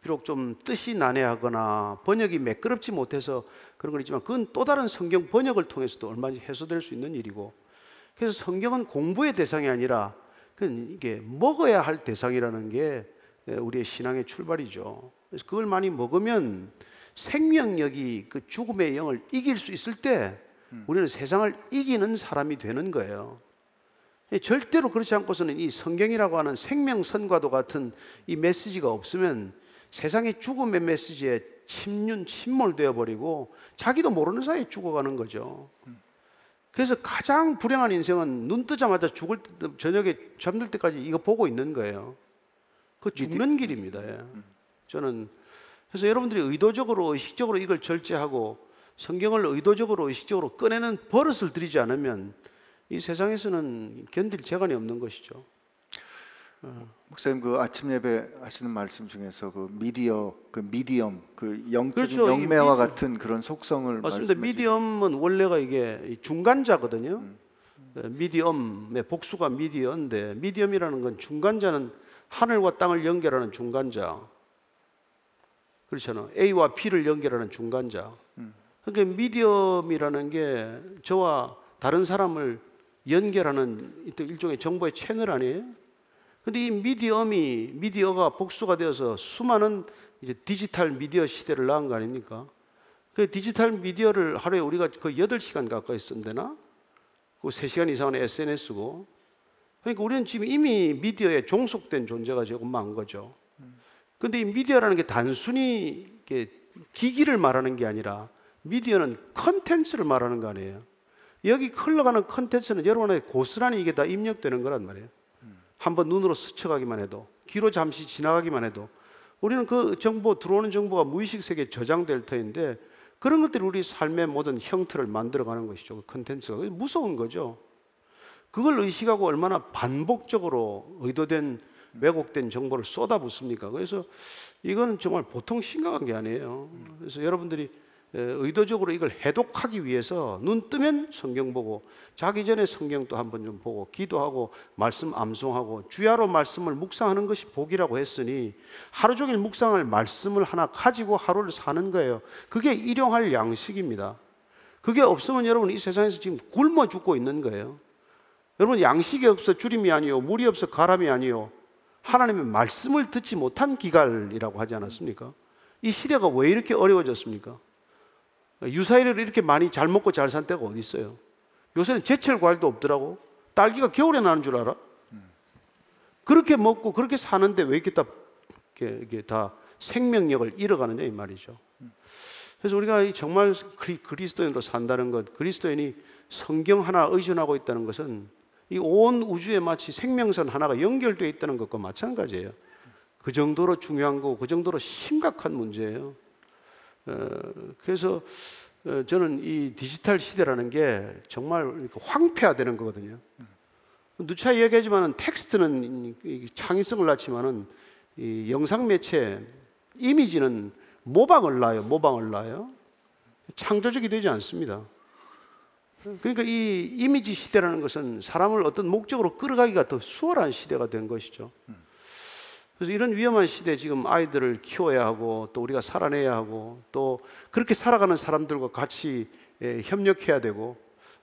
비록 좀 뜻이 난해하거나 번역이 매끄럽지 못해서 그런 건 있지만 그건 또 다른 성경 번역을 통해서도 얼마든지 해소될 수 있는 일이고 그래서 성경은 공부의 대상이 아니라 그건 이게 먹어야 할 대상이라는 게 우리의 신앙의 출발이죠. 그래서 그걸 많이 먹으면 생명력이 그 죽음의 영을 이길 수 있을 때 우리는 세상을 이기는 사람이 되는 거예요. 예, 절대로 그렇지 않고서는 이 성경이라고 하는 생명선과도 같은 이 메시지가 없으면 세상의 죽음의 메시지에 침륜 침몰되어 버리고 자기도 모르는 사이에 죽어가는 거죠. 그래서 가장 불행한 인생은 눈 뜨자마자 죽을 때, 저녁에 잠들 때까지 이거 보고 있는 거예요. 그 죽는 길입니다. 예. 저는 그래서 여러분들이 의도적으로 의식적으로 이걸 절제하고 성경을 의도적으로 의식적으로 꺼내는 버릇을 들이지 않으면 이 세상에서는 견딜 재간이 없는 것이죠. 목사님 그 아침 예배 하시는 말씀 중에서 그 미디어 그 미디엄 그 영적인 그렇죠. 이 영매와 미- 같은 그런 속성을 맞습니다. 미디엄은 원래가 이게 이 중간자거든요. 예, 미디엄의 복수가 미디어인데 미디엄이라는 건 중간자는 하늘과 땅을 연결하는 중간자. 그렇잖아. A와 B를 연결하는 중간자. 그러니까 미디엄이라는 게 저와 다른 사람을 연결하는 이 일종의 정보의 채널 아니에요? 근데 이 미디엄이 미디어가 복수가 되어서 수많은 이제 디지털 미디어 시대를 낳은 거 아닙니까? 그 디지털 미디어를 하루에 우리가 거의 8시간 가까이 쓴대나? 그 3시간 이상은 SNS고. 그러니까 우리는 지금 이미 미디어에 종속된 존재가 조금 많은 거죠. 근데 이 미디어라는 게 단순히 기기를 말하는 게 아니라 미디어는 컨텐츠를 말하는 거 아니에요. 여기 흘러가는 컨텐츠는 여러분의 고스란히 이게 다 입력되는 거란 말이에요. 한번 눈으로 스쳐가기만 해도 귀로 잠시 지나가기만 해도 우리는 그 정보 들어오는 정보가 무의식 세계에 저장될 터인데 그런 것들이 우리 삶의 모든 형태를 만들어가는 것이죠. 그 컨텐츠가 무서운 거죠. 그걸 의식하고 얼마나 반복적으로 의도된 왜곡된 정보를 쏟아붓습니까? 그래서 이건 정말 보통 심각한 게 아니에요. 그래서 여러분들이 에, 의도적으로 이걸 해독하기 위해서 눈 뜨면 성경 보고 자기 전에 성경도 한번 좀 보고 기도하고 말씀 암송하고 주야로 말씀을 묵상하는 것이 복이라고 했으니 하루 종일 묵상할 말씀을 하나 가지고 하루를 사는 거예요. 그게 일용할 양식입니다. 그게 없으면 여러분 이 세상에서 지금 굶어 죽고 있는 거예요. 여러분 양식이 없어 주림이 아니요 물이 없어 가람이 아니요 하나님의 말씀을 듣지 못한 기갈이라고 하지 않았습니까? 이 시대가 왜 이렇게 어려워졌습니까? 유사일을 이렇게 많이 잘 먹고 잘 산 때가 어디 있어요? 요새는 제철 과일도 없더라고. 딸기가 겨울에 나는 줄 알아? 그렇게 먹고 그렇게 사는데 왜 이렇게 다 이게 다 생명력을 잃어가느냐 이 말이죠. 그래서 우리가 이 정말 그리- 그리스도인으로 산다는 것, 그리스도인이 성경 하나 의존하고 있다는 것은 이 온 우주에 마치 생명선 하나가 연결되어 있다는 것과 마찬가지예요. 그 정도로 중요한 거고 그 정도로 심각한 문제예요. 어, 그래서 어, 저는 이 디지털 시대라는 게 정말 황폐화되는 거거든요. 누차 얘기하지만 텍스트는 창의성을 낳지만은 이 영상 매체 이미지는 모방을 낳아요. 모방을 낳아요. 창조적이 되지 않습니다. 그러니까 이 이미지 시대라는 것은 사람을 어떤 목적으로 끌어가기가 더 수월한 시대가 된 것이죠. 그래서 이런 위험한 시대에 지금 아이들을 키워야 하고 또 우리가 살아내야 하고 또 그렇게 살아가는 사람들과 같이 예, 협력해야 되고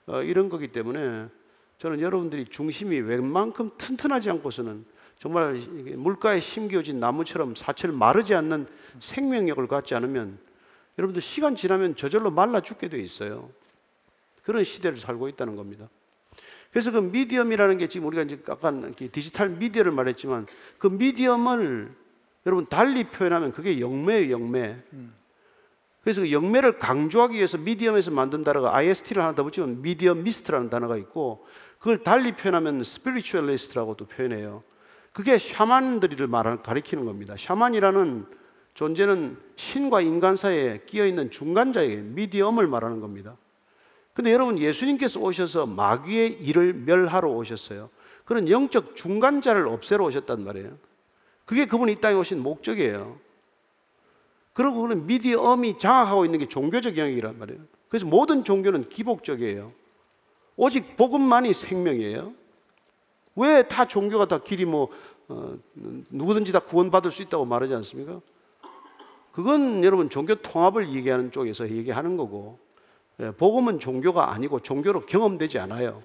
어, 이런 거기 때문에 저는 여러분들이 중심이 웬만큼 튼튼하지 않고서는 정말 물가에 심겨진 나무처럼 사철 마르지 않는 생명력을 갖지 않으면 여러분들 시간 지나면 저절로 말라 죽게 돼 있어요. 그런 시대를 살고 있다는 겁니다. 그래서 그 medium이라는 게 지금 우리가 이제 약간 이렇게 디지털 미디어를 말했지만 그 medium을 여러분 달리 표현하면 그게 영매예요, 영매. 그래서 그 영매를 강조하기 위해서 medium에서 만든 단어가 IST를 하나 더 붙이면 mediumist라는 단어가 있고 그걸 달리 표현하면 spiritualist라고도 표현해요. 그게 샤만들이를 말하는 가리키는 겁니다. 샤만이라는 존재는 신과 인간 사이에 끼어 있는 중간자에게 미디엄을 말하는 겁니다. 근데 여러분 예수님께서 오셔서 마귀의 일을 멸하러 오셨어요. 그런 영적 중간자를 없애러 오셨단 말이에요. 그게 그분이 이 땅에 오신 목적이에요. 그리고 그는 미디엄이 장악하고 있는 게 종교적 영역이란 말이에요. 그래서 모든 종교는 기복적이에요. 오직 복음만이 생명이에요. 왜 다 종교가 다 길이 뭐 어, 누구든지 다 구원받을 수 있다고 말하지 않습니까? 그건 여러분 종교 통합을 얘기하는 쪽에서 얘기하는 거고 예, 복음은 종교가 아니고 종교로 경험되지 않아요.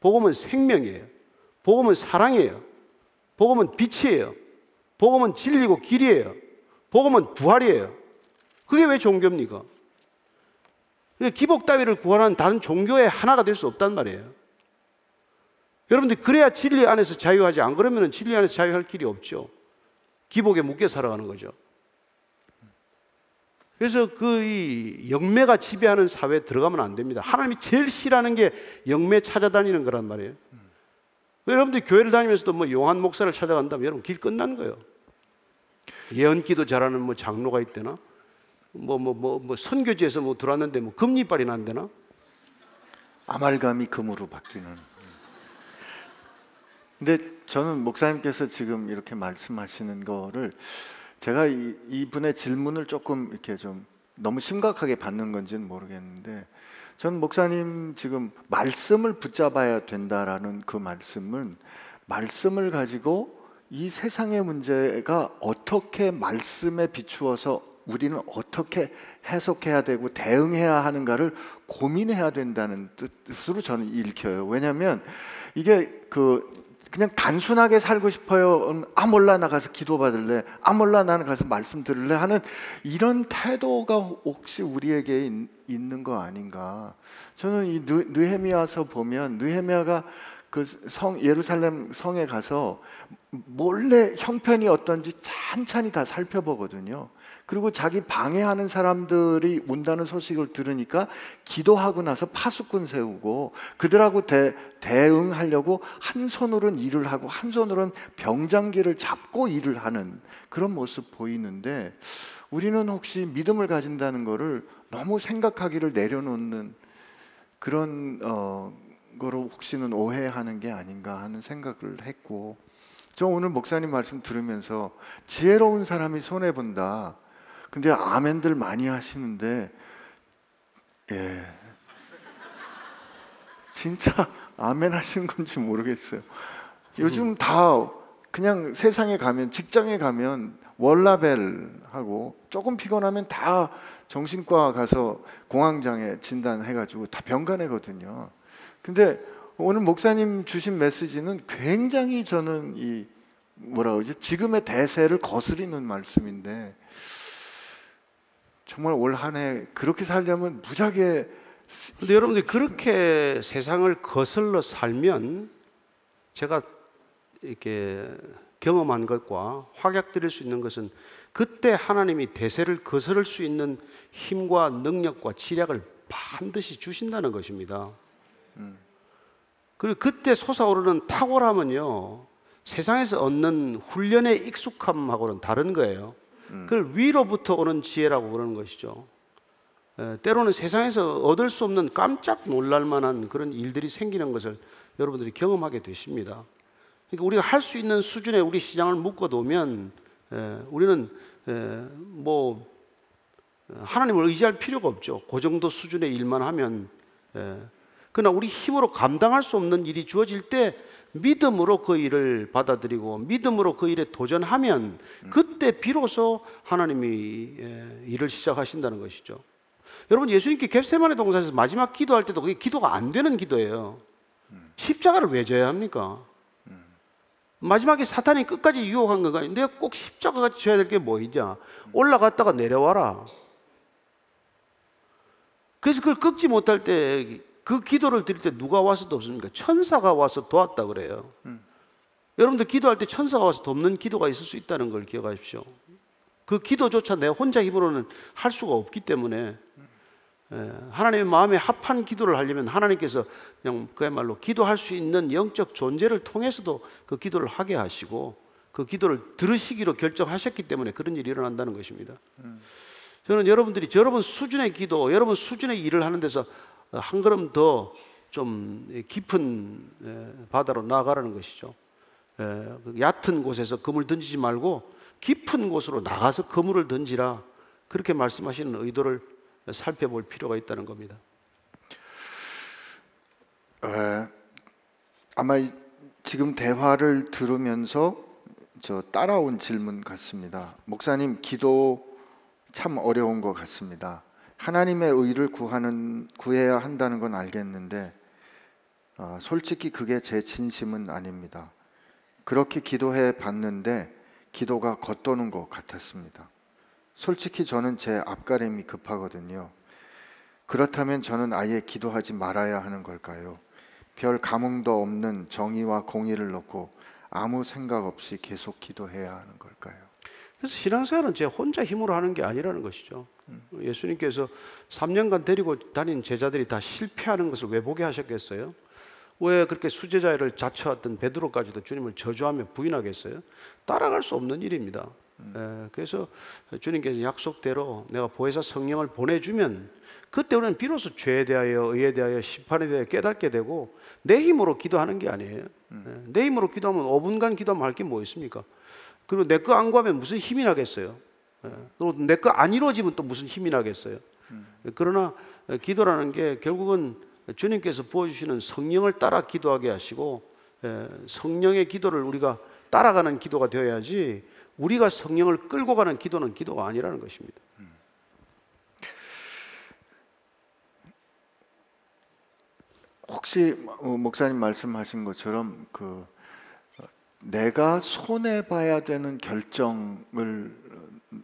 복음은 생명이에요. 복음은 사랑이에요. 복음은 빛이에요. 복음은 진리고 길이에요. 복음은 부활이에요. 그게 왜 종교입니까? 기복 따위를 구하는 다른 종교의 하나가 될 수 없단 말이에요. 여러분들 그래야 진리 안에서 자유하지 안 그러면 진리 안에서 자유할 길이 없죠. 기복에 묶여 살아가는 거죠. 그래서 그 이 영매가 지배하는 사회에 들어가면 안 됩니다. 하나님이 제일 싫어하는 게 영매 찾아다니는 거란 말이에요. 여러분들이 교회를 다니면서도 뭐 용한 목사를 찾아간다면 여러분 길 끝난 거예요. 예언기도 잘하는 뭐 장로가 있대나 뭐 뭐 뭐 뭐 선교지에서 뭐 들어왔는데 뭐 금리빨이 난대나 아말감이 금으로 바뀌는. 근데 저는 목사님께서 지금 이렇게 말씀하시는 거를 제가 이, 이분의 질문을 조금 이렇게 좀 너무 심각하게 받는 건지는 모르겠는데 전 목사님 지금 말씀을 붙잡아야 된다라는 그 말씀은 말씀을 가지고 이 세상의 문제가 어떻게 말씀에 비추어서 우리는 어떻게 해석해야 되고 대응해야 하는가를 고민해야 된다는 뜻으로 저는 읽혀요. 왜냐하면 이게 그 그냥 단순하게 살고 싶어요. 음, 아 몰라 나 가서 기도 받을래. 아 몰라 나는 가서 말씀 들을래 하는 이런 태도가 혹시 우리에게 있, 있는 거 아닌가? 저는 이 느, 느헤미야서 보면 느헤미야가 그 성 예루살렘 성에 가서 몰래 형편이 어떤지 찬찬히 다 살펴보거든요. 그리고 자기 방해하는 사람들이 온다는 소식을 들으니까 기도하고 나서 파수꾼 세우고 그들하고 대, 대응하려고 한 손으로는 일을 하고 한 손으로는 병장기를 잡고 일을 하는 그런 모습 보이는데 우리는 혹시 믿음을 가진다는 것을 너무 생각하기를 내려놓는 그런 어, 거로 혹시는 오해하는 게 아닌가 하는 생각을 했고 저 오늘 목사님 말씀 들으면서 지혜로운 사람이 손해 본다. 근데 아멘들 많이 하시는데 예. 진짜 아멘 하시는 건지 모르겠어요. 요즘 다 그냥 세상에 가면 직장에 가면 월라벨 하고 조금 피곤하면 다 정신과 가서 공황장애 진단해 가지고 다 병가내거든요. 근데 오늘 목사님 주신 메시지는 굉장히 저는 이 뭐라 그러지? 지금의 대세를 거스리는 말씀인데 정말 올 한 해 그렇게 살려면 무지하게 근데 여러분들이 그렇게 세상을 거슬러 살면 제가 이렇게 경험한 것과 확약드릴 수 있는 것은 그때 하나님이 대세를 거스를 수 있는 힘과 능력과 지략을 반드시 주신다는 것입니다. 그리고 그때 솟아오르는 탁월함은요, 세상에서 얻는 훈련의 익숙함하고는 다른 거예요. 그걸 위로부터 오는 지혜라고 그러는 것이죠. 에, 때로는 세상에서 얻을 수 없는 깜짝 놀랄 만한 그런 일들이 생기는 것을 여러분들이 경험하게 되십니다. 그러니까 우리가 할 수 있는 수준의 우리 시장을 에, 우리는 에, 뭐 하나님을 의지할 필요가 없죠. 그 정도 수준의 일만 하면 에, 그러나 우리 힘으로 감당할 수 없는 일이 주어질 때 믿음으로 그 일을 받아들이고 믿음으로 그 일에 도전하면 그때 비로소 하나님이 예, 일을 시작하신다는 것이죠. 여러분 예수님께 겟세마네 동산에서 마지막 기도할 때도 그게 기도가 안 되는 기도예요. 십자가를 왜 져야 합니까? 마지막에 사탄이 끝까지 유혹한 거가 내가 꼭 십자가가 져야 될 게뭐 있냐? 올라갔다가 내려와라. 그래서 그걸 꺾지 못할 때 그 기도를 드릴 때 누가 와서 돕습니까? 천사가 와서 도왔다 그래요. 여러분들 기도할 때 천사가 와서 돕는 기도가 있을 수 있다는 걸 기억하십시오. 그 기도조차 내 혼자 힘으로는 할 수가 없기 때문에 예, 하나님의 마음에 합한 기도를 하려면 하나님께서 그냥 그야말로 기도할 수 있는 영적 존재를 통해서도 그 기도를 하게 하시고 그 기도를 들으시기로 결정하셨기 때문에 그런 일이 일어난다는 것입니다. 저는 여러분들이 여러분 수준의 기도, 여러분 수준의 일을 하는 데서 한 걸음 더 좀 깊은 예, 바다로 나아가라는 것이죠. 예, 그 얕은 곳에서 그물 던지지 말고 깊은 곳으로 나가서 그물을 던지라 그렇게 말씀하시는 의도를 살펴볼 필요가 있다는 겁니다. 에, 아마 이- 지금 대화를 들으면서 저 따라온 질문 같습니다. 목사님 기도 참 어려운 것 같습니다. 하나님의 의를 구하는 구해야 한다는 건 알겠는데 아, 솔직히 그게 제 진심은 아닙니다. 그렇게 기도해 봤는데 기도가 겉도는 것 같았습니다. 솔직히 저는 제 앞가림이 급하거든요. 그렇다면 저는 아예 기도하지 말아야 하는 걸까요? 별 감흥도 없는 정의와 공의를 놓고 아무 생각 없이 계속 기도해야 하는 걸까요? 그래서 신앙생활은 제 혼자 힘으로 하는 게 아니라는 것이죠. 예수님께서 3년간 데리고 다닌 제자들이 다 실패하는 것을 왜 보게 하셨겠어요? 왜 그렇게 수제자를 자처했던 베드로까지도 주님을 저주하며 부인하겠어요? 따라갈 수 없는 일입니다. 에, 그래서 주님께서 약속대로 내가 보혜사 성령을 보내주면 그때 우리는 비로소 죄에 대하여 의에 대하여 심판에 대하여 깨닫게 되고 내 힘으로 기도하는 게 아니에요. 에, 내 힘으로 기도하면 5분간 기도하면 할 게 뭐 있습니까? 그리고 내 거 안 구하면 무슨 힘이 나겠어요? 내거 안 이루어지면 또 무슨 힘이 나겠어요? 그러나 어, 기도라는 게 결국은 주님께서 부어주시는 성령을 따라 기도하게 하시고 에, 성령의 기도를 우리가 따라가는 기도가 되어야지 우리가 성령을 끌고 가는 기도는 기도가 아니라는 것입니다. 혹시 어, 목사님 말씀하신 것처럼 그 어, 내가 손해 봐야 되는 결정을 어,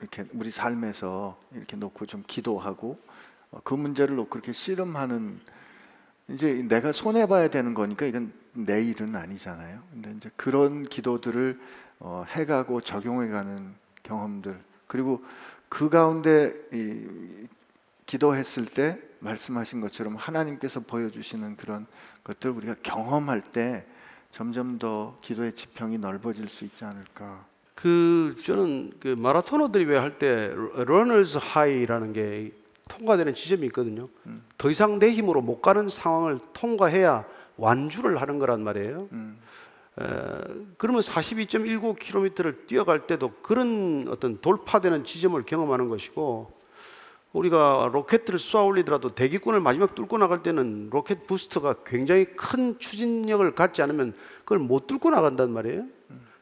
이렇게 우리 삶에서 이렇게 놓고 좀 기도하고 어, 그 문제를 놓고 그렇게 씨름하는 이제 내가 손해 봐야 되는 거니까 이건 내 일은 아니잖아요. 근데 이제 그런 기도들을 어, 해가고 적용해가는 경험들 그리고 그 가운데 이 기도했을 때 말씀하신 것처럼 하나님께서 보여주시는 그런 것들 우리가 경험할 때 점점 더 기도의 지평이 넓어질 수 있지 않을까. 그 저는 그 마라토너들이 왜 할 때 러너스 하이라는 게 통과되는 지점이 있거든요. 더 이상 내 힘으로 못 가는 상황을 통과해야 완주를 하는 거란 말이에요. 음, 에, 그러면 42.19km를 뛰어갈 때도 그런 어떤 돌파되는 지점을 경험하는 것이고 우리가 로켓을 쏘아 올리더라도 대기권을 마지막 뚫고 나갈 때는 로켓 부스터가 굉장히 큰 추진력을 갖지 않으면 그걸 못 뚫고 나간단 말이에요.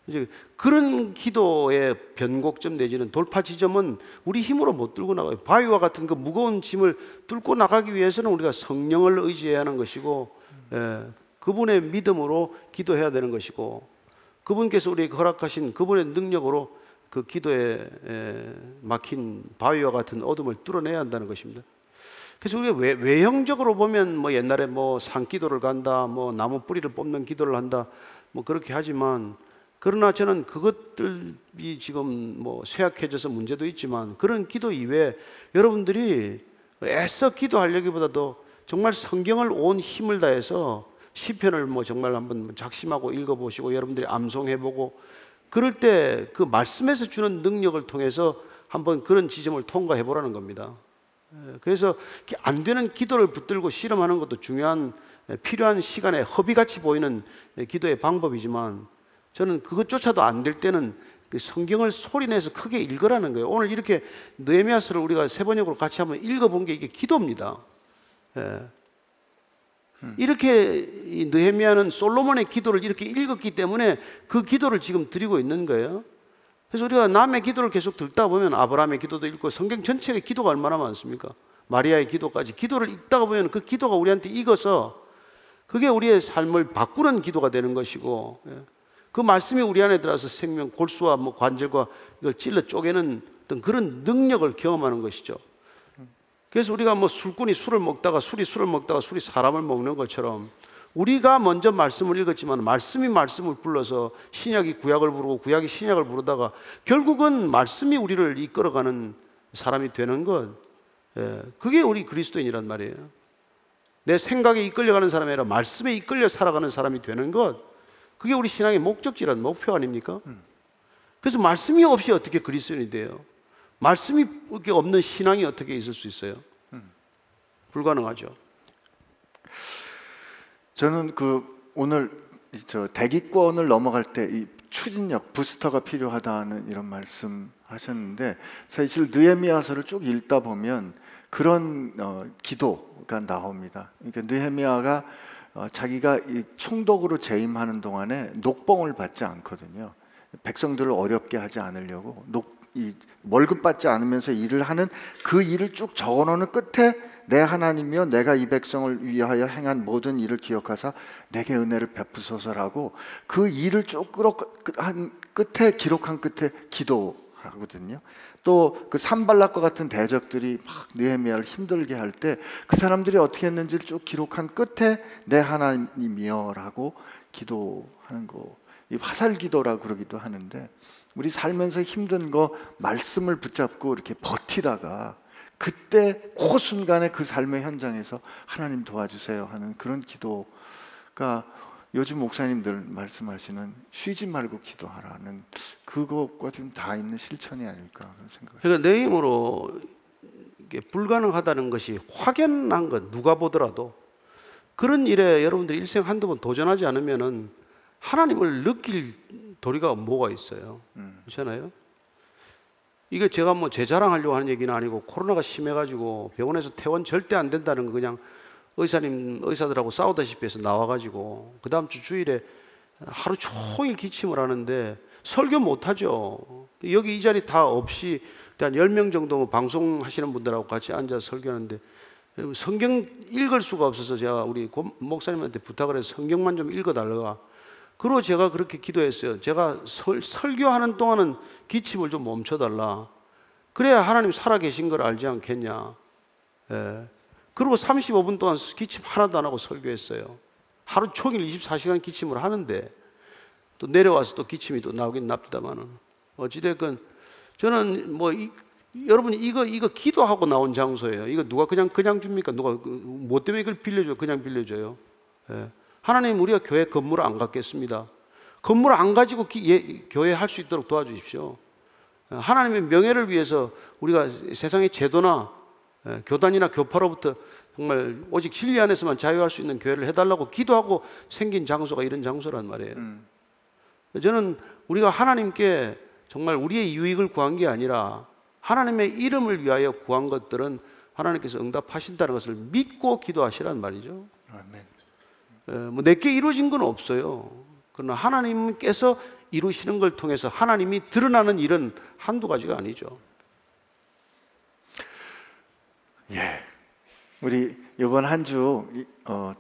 이제 그런 기도의 변곡점 내지는 돌파 지점은 우리 힘으로 못 뚫고 나가요. 바위와 같은 그 무거운 짐을 뚫고 나가기 위해서는 우리가 성령을 의지해야 하는 것이고, 예, 그분의 믿음으로 기도해야 되는 것이고, 그분께서 우리에게 허락하신 그분의 능력으로 그 기도에 에, 막힌 바위와 같은 어둠을 뚫어내야 한다는 것입니다. 그래서 우리가 외, 외형적으로 보면 뭐 옛날에 뭐 산기도를 간다, 뭐 나무 뿌리를 뽑는 기도를 한다, 뭐 그렇게 하지만 그러나 저는 그것들이 지금 뭐 쇠약해져서 문제도 있지만 그런 기도 이외에 여러분들이 애써 기도하려기보다도 정말 성경을 온 힘을 다해서 시편을 뭐 정말 한번 작심하고 읽어보시고 여러분들이 암송해보고 그럴 때 그 말씀에서 주는 능력을 통해서 한번 그런 지점을 통과해 보라는 겁니다. 예, 그래서 기- 안 되는 기도를 붙들고 실험하는 것도 중요한 예, 필요한 시간에 허비같이 보이는 예, 기도의 방법이지만 저는 그것조차도 안 될 때는 그 성경을 소리내서 크게 읽으라는 거예요. 오늘 이렇게 느헤미야서를 우리가 세 번역으로 같이 한번 읽어본 게 이게 기도입니다. 예. 이렇게 이 느헤미야는 솔로몬의 기도를 이렇게 읽었기 때문에 그 기도를 지금 드리고 있는 거예요. 그래서 우리가 남의 기도를 계속 듣다 보면 아브라함의 기도도 읽고 성경 전체의 기도가 얼마나 많습니까? 마리아의 기도까지 기도를 읽다가 보면 그 기도가 우리한테 익어서 그게 우리의 삶을 바꾸는 기도가 되는 것이고 예. 그 말씀이 우리 안에 들어서 생명 골수와 뭐 관절과 이걸 찔러 쪼개는 어떤 그런 능력을 경험하는 것이죠. 그래서 우리가 뭐 술꾼이 술을 먹다가 술이 술을 먹다가 술이 사람을 먹는 것처럼 우리가 먼저 말씀을 읽었지만 말씀이 말씀을 불러서 신약이 구약을 부르고 구약이 신약을 부르다가 결국은 말씀이 우리를 이끌어가는 사람이 되는 것. 예, 그게 우리 그리스도인이란 말이에요. 내 생각에 이끌려가는 사람이 아니라 말씀에 이끌려 살아가는 사람이 되는 것. 그게 우리 신앙의 목적지란 목표 아닙니까? 그래서 말씀이 없이 어떻게 그리스도인이 돼요? 말씀이 없는 신앙이 어떻게 있을 수 있어요? 불가능하죠. 저는 그 오늘 이저 대기권을 넘어갈 때 이 추진력 부스터가 필요하다는 이런 말씀 하셨는데 사실 느헤미야서를 쭉 읽다 보면 그런 어, 기도가 나옵니다. 그러니까 느헤미야가 어, 자기가 이 총독으로 재임하는 동안에 녹봉을 받지 않거든요. 백성들을 어렵게 하지 않으려고 녹, 이 월급 받지 않으면서 일을 하는 그 일을 쭉 적어놓는 끝에 내 하나님이여 내가 이 백성을 위하여 행한 모든 일을 기억하사 내게 은혜를 베푸소서라고 그 일을 쭉 끌어 한 끝에 기록한 끝에 기도하거든요. 또 그 산발락과 같은 대적들이 막 느헤미야를 힘들게 할 때 그 사람들이 어떻게 했는지를 쭉 기록한 끝에 내 하나님이여라고 기도하는 거. 이 화살 기도라고 그러기도 하는데 우리 살면서 힘든 거 말씀을 붙잡고 이렇게 버티다가 그때 그 순간에 그 삶의 현장에서 하나님 도와주세요 하는 그런 기도가 요즘 목사님들 말씀하시는 쉬지 말고 기도하라는 그것과 좀다 있는 실천이 아닐까 그런 생각. 그러니까 내 힘으로 불가능하다는 것이 확연한 것 누가 보더라도 그런 일에 여러분들이 일생 한두 번 도전하지 않으면은 하나님을 느낄 도리가 뭐가 있어요. 그렇잖아요. 이게 제가 뭐 제 자랑하려고 하는 얘기는 아니고 코로나가 심해가지고 병원에서 퇴원 절대 안 된다는 거 그냥 의사님 의사들하고 싸우다시피 해서 나와가지고 그 다음 주 주일에 하루 종일 기침을 하는데 설교 못 하죠. 여기 이 자리 다 없이 한 10명 정도 뭐 방송하시는 분들하고 같이 앉아서 설교하는데 성경 읽을 수가 없어서 제가 우리 고- 목사님한테 부탁을 해서 성경만 좀 읽어달라가 그러고 제가 그렇게 기도했어요. 제가 설, 설교하는 동안은 기침을 좀 멈춰달라. 그래야 하나님 살아계신 걸 알지 않겠냐. 예. 그리고 35분 동안 기침 하나도 안 하고 설교했어요. 하루 종일 24시간 기침을 하는데 또 내려와서 또 기침이 또 나오긴 납니다만은 어찌됐건 저는 뭐 이, 여러분 이거 이거 기도하고 나온 장소예요. 이거 누가 그냥 그냥 줍니까? 누가 그, 뭐 때문에 이걸 빌려줘? 그냥 빌려줘요. 예. 하나님 우리가 교회 건물을 안 갖겠습니다. 건물 안 가지고 기, 예, 교회 할 수 있도록 도와주십시오. 예, 하나님의 명예를 위해서 우리가 세상의 제도나 예, 교단이나 교파로부터 정말 오직 진리 안에서만 자유할 수 있는 교회를 해달라고 기도하고 생긴 장소가 이런 장소란 말이에요. 저는 우리가 하나님께 정말 우리의 유익을 구한 게 아니라 하나님의 이름을 위하여 구한 것들은 하나님께서 응답하신다는 것을 믿고 기도하시란 말이죠. 아멘. 에, 뭐 내게 이루어진 건 없어요. 그러나 하나님께서 이루시는 걸 통해서 하나님이 드러나는 일은 한두 가지가 아니죠. 예. 우리 이번 한 주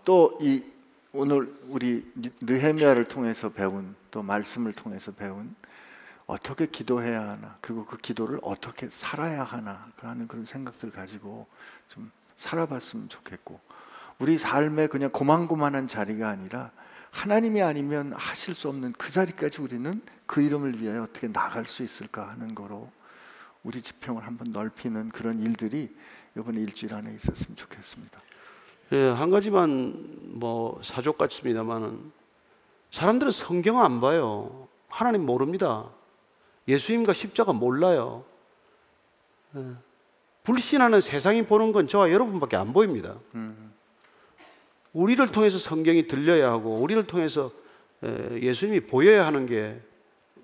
또이 오늘 우리 느헤미야를 통해서 배운 또 말씀을 통해서 배운 어떻게 기도해야 하나 그리고 그 기도를 어떻게 살아야 하나 하는 그런 생각들 가지고 좀 살아봤으면 좋겠고 우리 삶에 그냥 고만고만한 자리가 아니라 하나님이 아니면 하실 수 없는 그 자리까지 우리는 그 이름을 위하여 어떻게 나갈 수 있을까 하는 거로 우리 지평을 한번 넓히는 그런 일들이 이번 일주일 안에 있었으면 좋겠습니다. 예, 한 가지만 뭐 사족 같습니다만은 사람들은 성경 안 봐요. 하나님 모릅니다. 예수님과 십자가 몰라요. 예, 불신하는 세상이 보는 건 저와 여러분밖에 안 보입니다. 우리를 통해서 성경이 들려야 하고 우리를 통해서 에, 예수님이 보여야 하는 게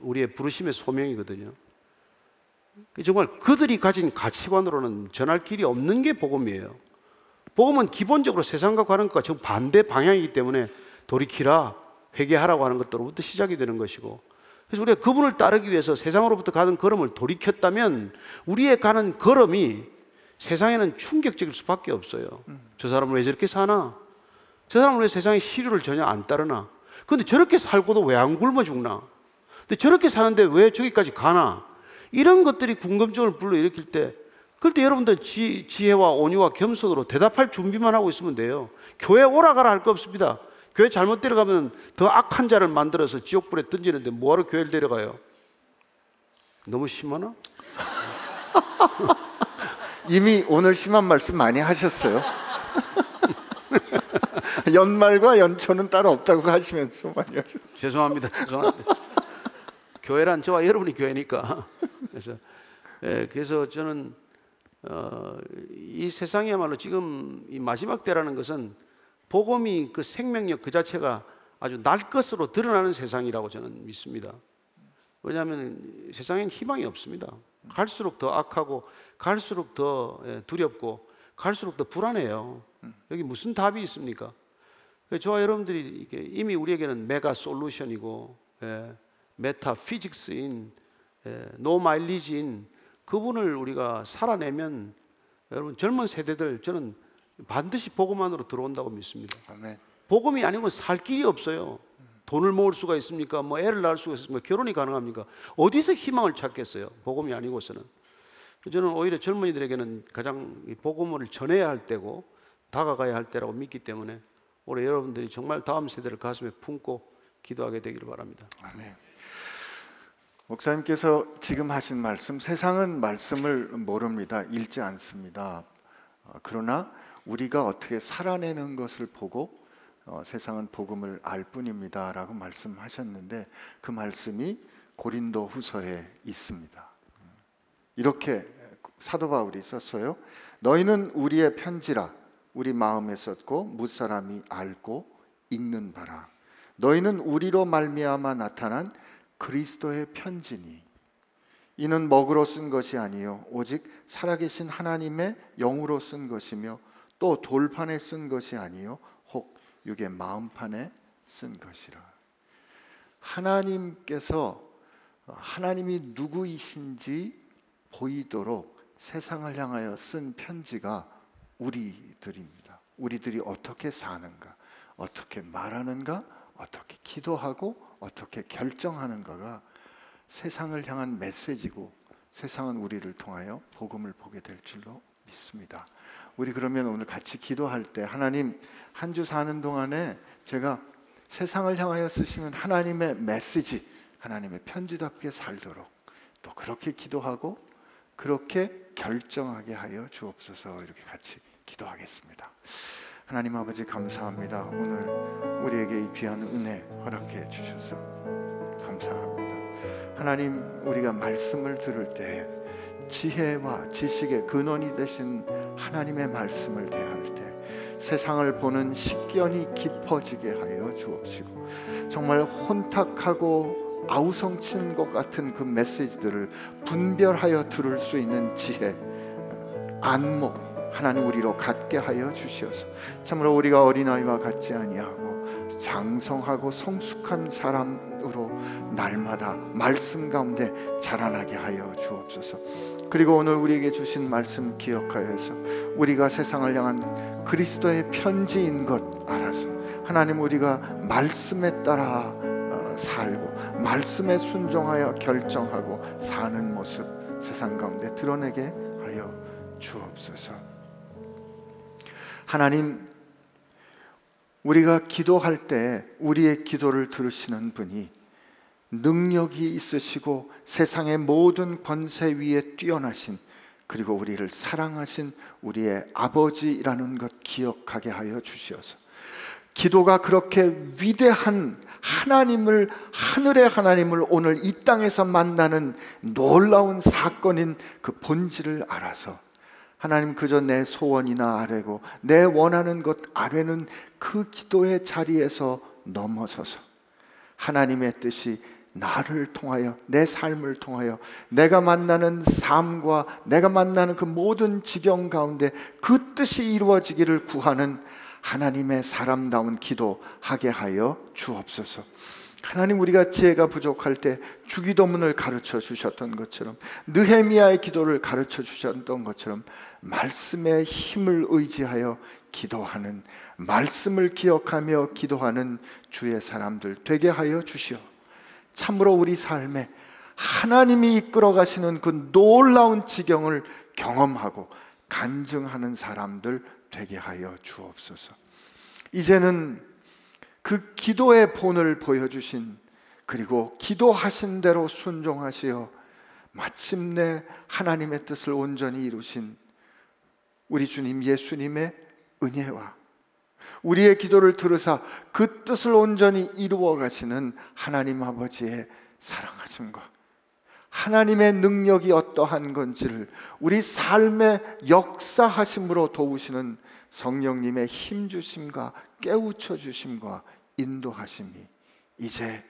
우리의 부르심의 소명이거든요. 정말 그들이 가진 가치관으로는 전할 길이 없는 게 복음이에요. 복음은 기본적으로 세상과 가는 것과 정 반대 방향이기 때문에 돌이키라 회개하라고 하는 것들로부터 시작이 되는 것이고 그래서 우리가 그분을 따르기 위해서 세상으로부터 가는 걸음을 돌이켰다면 우리의 가는 걸음이 세상에는 충격적일 수밖에 없어요. 저 사람은 왜 저렇게 사나? 저 사람은 왜 세상의 시류를 전혀 안 따르나? 근데 저렇게 살고도 왜 안 굶어 죽나? 근데 저렇게 사는데 왜 저기까지 가나? 이런 것들이 궁금증을 불러일으킬 때 그럴 때 여러분들 지, 지혜와 온유와 겸손으로 대답할 준비만 하고 있으면 돼요. 교회 오라가라 할 거 없습니다. 교회 잘못 데려가면 더 악한 자를 만들어서 지옥불에 던지는데 뭐하러 교회를 데려가요? 너무 심하나? 이미 오늘 심한 말씀 많이 하셨어요. 연말과 연초는 따로 없다고 하시면서 많이 하셨어요. 죄송합니다. 죄송합니다. 교회란 저와 여러분이 교회니까. 그래서 예, 그래서 저는 어, 이 세상이야말로 지금 이 마지막 때라는 것은 복음이 그 생명력 그 자체가 아주 날 것으로 드러나는 세상이라고 저는 믿습니다. 왜냐하면 세상엔 희망이 없습니다. 갈수록 더 악하고 갈수록 더 예, 두렵고 갈수록 더 불안해요. 여기 무슨 답이 있습니까? 그래서 저와 여러분들이 이미 우리에게는 mega solution이고 예, metaphysics인 예, no mileage인 그분을 우리가 살아내면 여러분 젊은 세대들 저는 반드시 복음 안으로 들어온다고 믿습니다. 아멘. 복음이 아니고는 살 길이 없어요. 돈을 모을 수가 있습니까? 뭐 애를 낳을 수가 있습니까? 결혼이 가능합니까? 어디서 희망을 찾겠어요? 복음이 아니고서는. 저는 오히려 젊은이들에게는 가장 이 복음을 전해야 할 때고 다가가야 할 때라고 믿기 때문에 올해 여러분들이 정말 다음 세대를 가슴에 품고 기도하게 되기를 바랍니다. 아멘. 목사님께서 지금 하신 말씀, 세상은 말씀을 모릅니다. 읽지 않습니다. 어, 그러나 우리가 어떻게 살아내는 것을 보고 어, 세상은 복음을 알 뿐입니다라고 말씀하셨는데 그 말씀이 고린도 후서에 있습니다. 이렇게 사도 바울이 썼어요. 너희는 우리의 편지라 우리 마음에 썼고 무사람이 알고 읽는 바라. 너희는 우리로 말미암아 나타난 그리스도의 편지니 이는 먹으로 쓴 것이 아니요 오직 살아계신 하나님의 영으로 쓴 것이며 또 돌판에 쓴 것이 아니요 혹 육의 마음판에 쓴 것이라. 하나님께서 하나님이 누구이신지 보이도록 세상을 향하여 쓴 편지가 우리들입니다. 우리들이 어떻게 사는가, 어떻게 말하는가, 어떻게 기도하고 어떻게 결정하는가가 세상을 향한 메시지고 세상은 우리를 통하여 복음을 보게 될 줄로 믿습니다. 우리 그러면 오늘 같이 기도할 때 하나님 한 주 사는 동안에 제가 세상을 향하여 쓰시는 하나님의 메시지, 하나님의 편지답게 살도록 또 그렇게 기도하고 그렇게 결정하게 하여 주옵소서 이렇게 같이 기도하겠습니다. 하나님 아버지 감사합니다. 오늘 우리에게 이 귀한 은혜 허락해 주셔서 감사합니다. 하나님 우리가 말씀을 들을 때 지혜와 지식의 근원이 되신 하나님의 말씀을 대할 때 세상을 보는 식견이 깊어지게 하여 주옵시고 정말 혼탁하고 아우성친 것 같은 그 메시지들을 분별하여 들을 수 있는 지혜 안목 하나님 우리로 갖게 하여 주시어서 참으로 우리가 어린아이와 같지 아니하고 장성하고 성숙한 사람으로 날마다 말씀 가운데 자라나게 하여 주옵소서. 그리고 오늘 우리에게 주신 말씀 기억하여서 우리가 세상을 향한 그리스도의 편지인 것 알아서 하나님 우리가 말씀에 따라 어, 살고 말씀에 순종하여 결정하고 사는 모습 세상 가운데 드러내게 하여 주옵소서. 하나님 우리가 기도할 때 우리의 기도를 들으시는 분이 능력이 있으시고 세상의 모든 권세 위에 뛰어나신 그리고 우리를 사랑하신 우리의 아버지라는 것 기억하게 하여 주시어서 기도가 그렇게 위대한 하나님을 하늘의 하나님을 오늘 이 땅에서 만나는 놀라운 사건인 그 본질을 알아서 하나님 그저 내 소원이나 아래고 내 원하는 것 아래는 그 기도의 자리에서 넘어서서 하나님의 뜻이 나를 통하여 내 삶을 통하여 내가 만나는 삶과 내가 만나는 그 모든 지경 가운데 그 뜻이 이루어지기를 구하는 하나님의 사람다운 기도하게 하여 주옵소서. 하나님 우리가 지혜가 부족할 때 주기도문을 가르쳐 주셨던 것처럼 느헤미야의 기도를 가르쳐 주셨던 것처럼 말씀의 힘을 의지하여 기도하는 말씀을 기억하며 기도하는 주의 사람들 되게 하여 주시오. 참으로 우리 삶에 하나님이 이끌어 가시는 그 놀라운 지경을 경험하고 간증하는 사람들 되게 하여 주옵소서. 이제는 그 기도의 본을 보여주신 그리고 기도하신 대로 순종하시어 마침내 하나님의 뜻을 온전히 이루신 우리 주님 예수님의 은혜와 우리의 기도를 들으사 그 뜻을 온전히 이루어 가시는 하나님 아버지의 사랑하심과 하나님의 능력이 어떠한 건지를 우리 삶의 역사하심으로 도우시는 성령님의 힘 주심과 깨우쳐 주심과 인도하심이 이제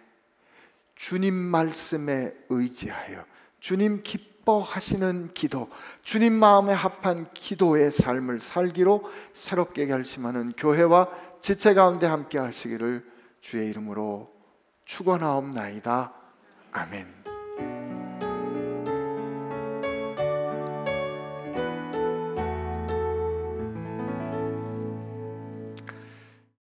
주님 말씀에 의지하여 주님 기뻐하시는 기도, 주님 마음에 합한 기도의 삶을 살기로 새롭게 결심하는 교회와 지체 가운데 함께 하시기를 주의 이름으로 축원하옵나이다. 아멘.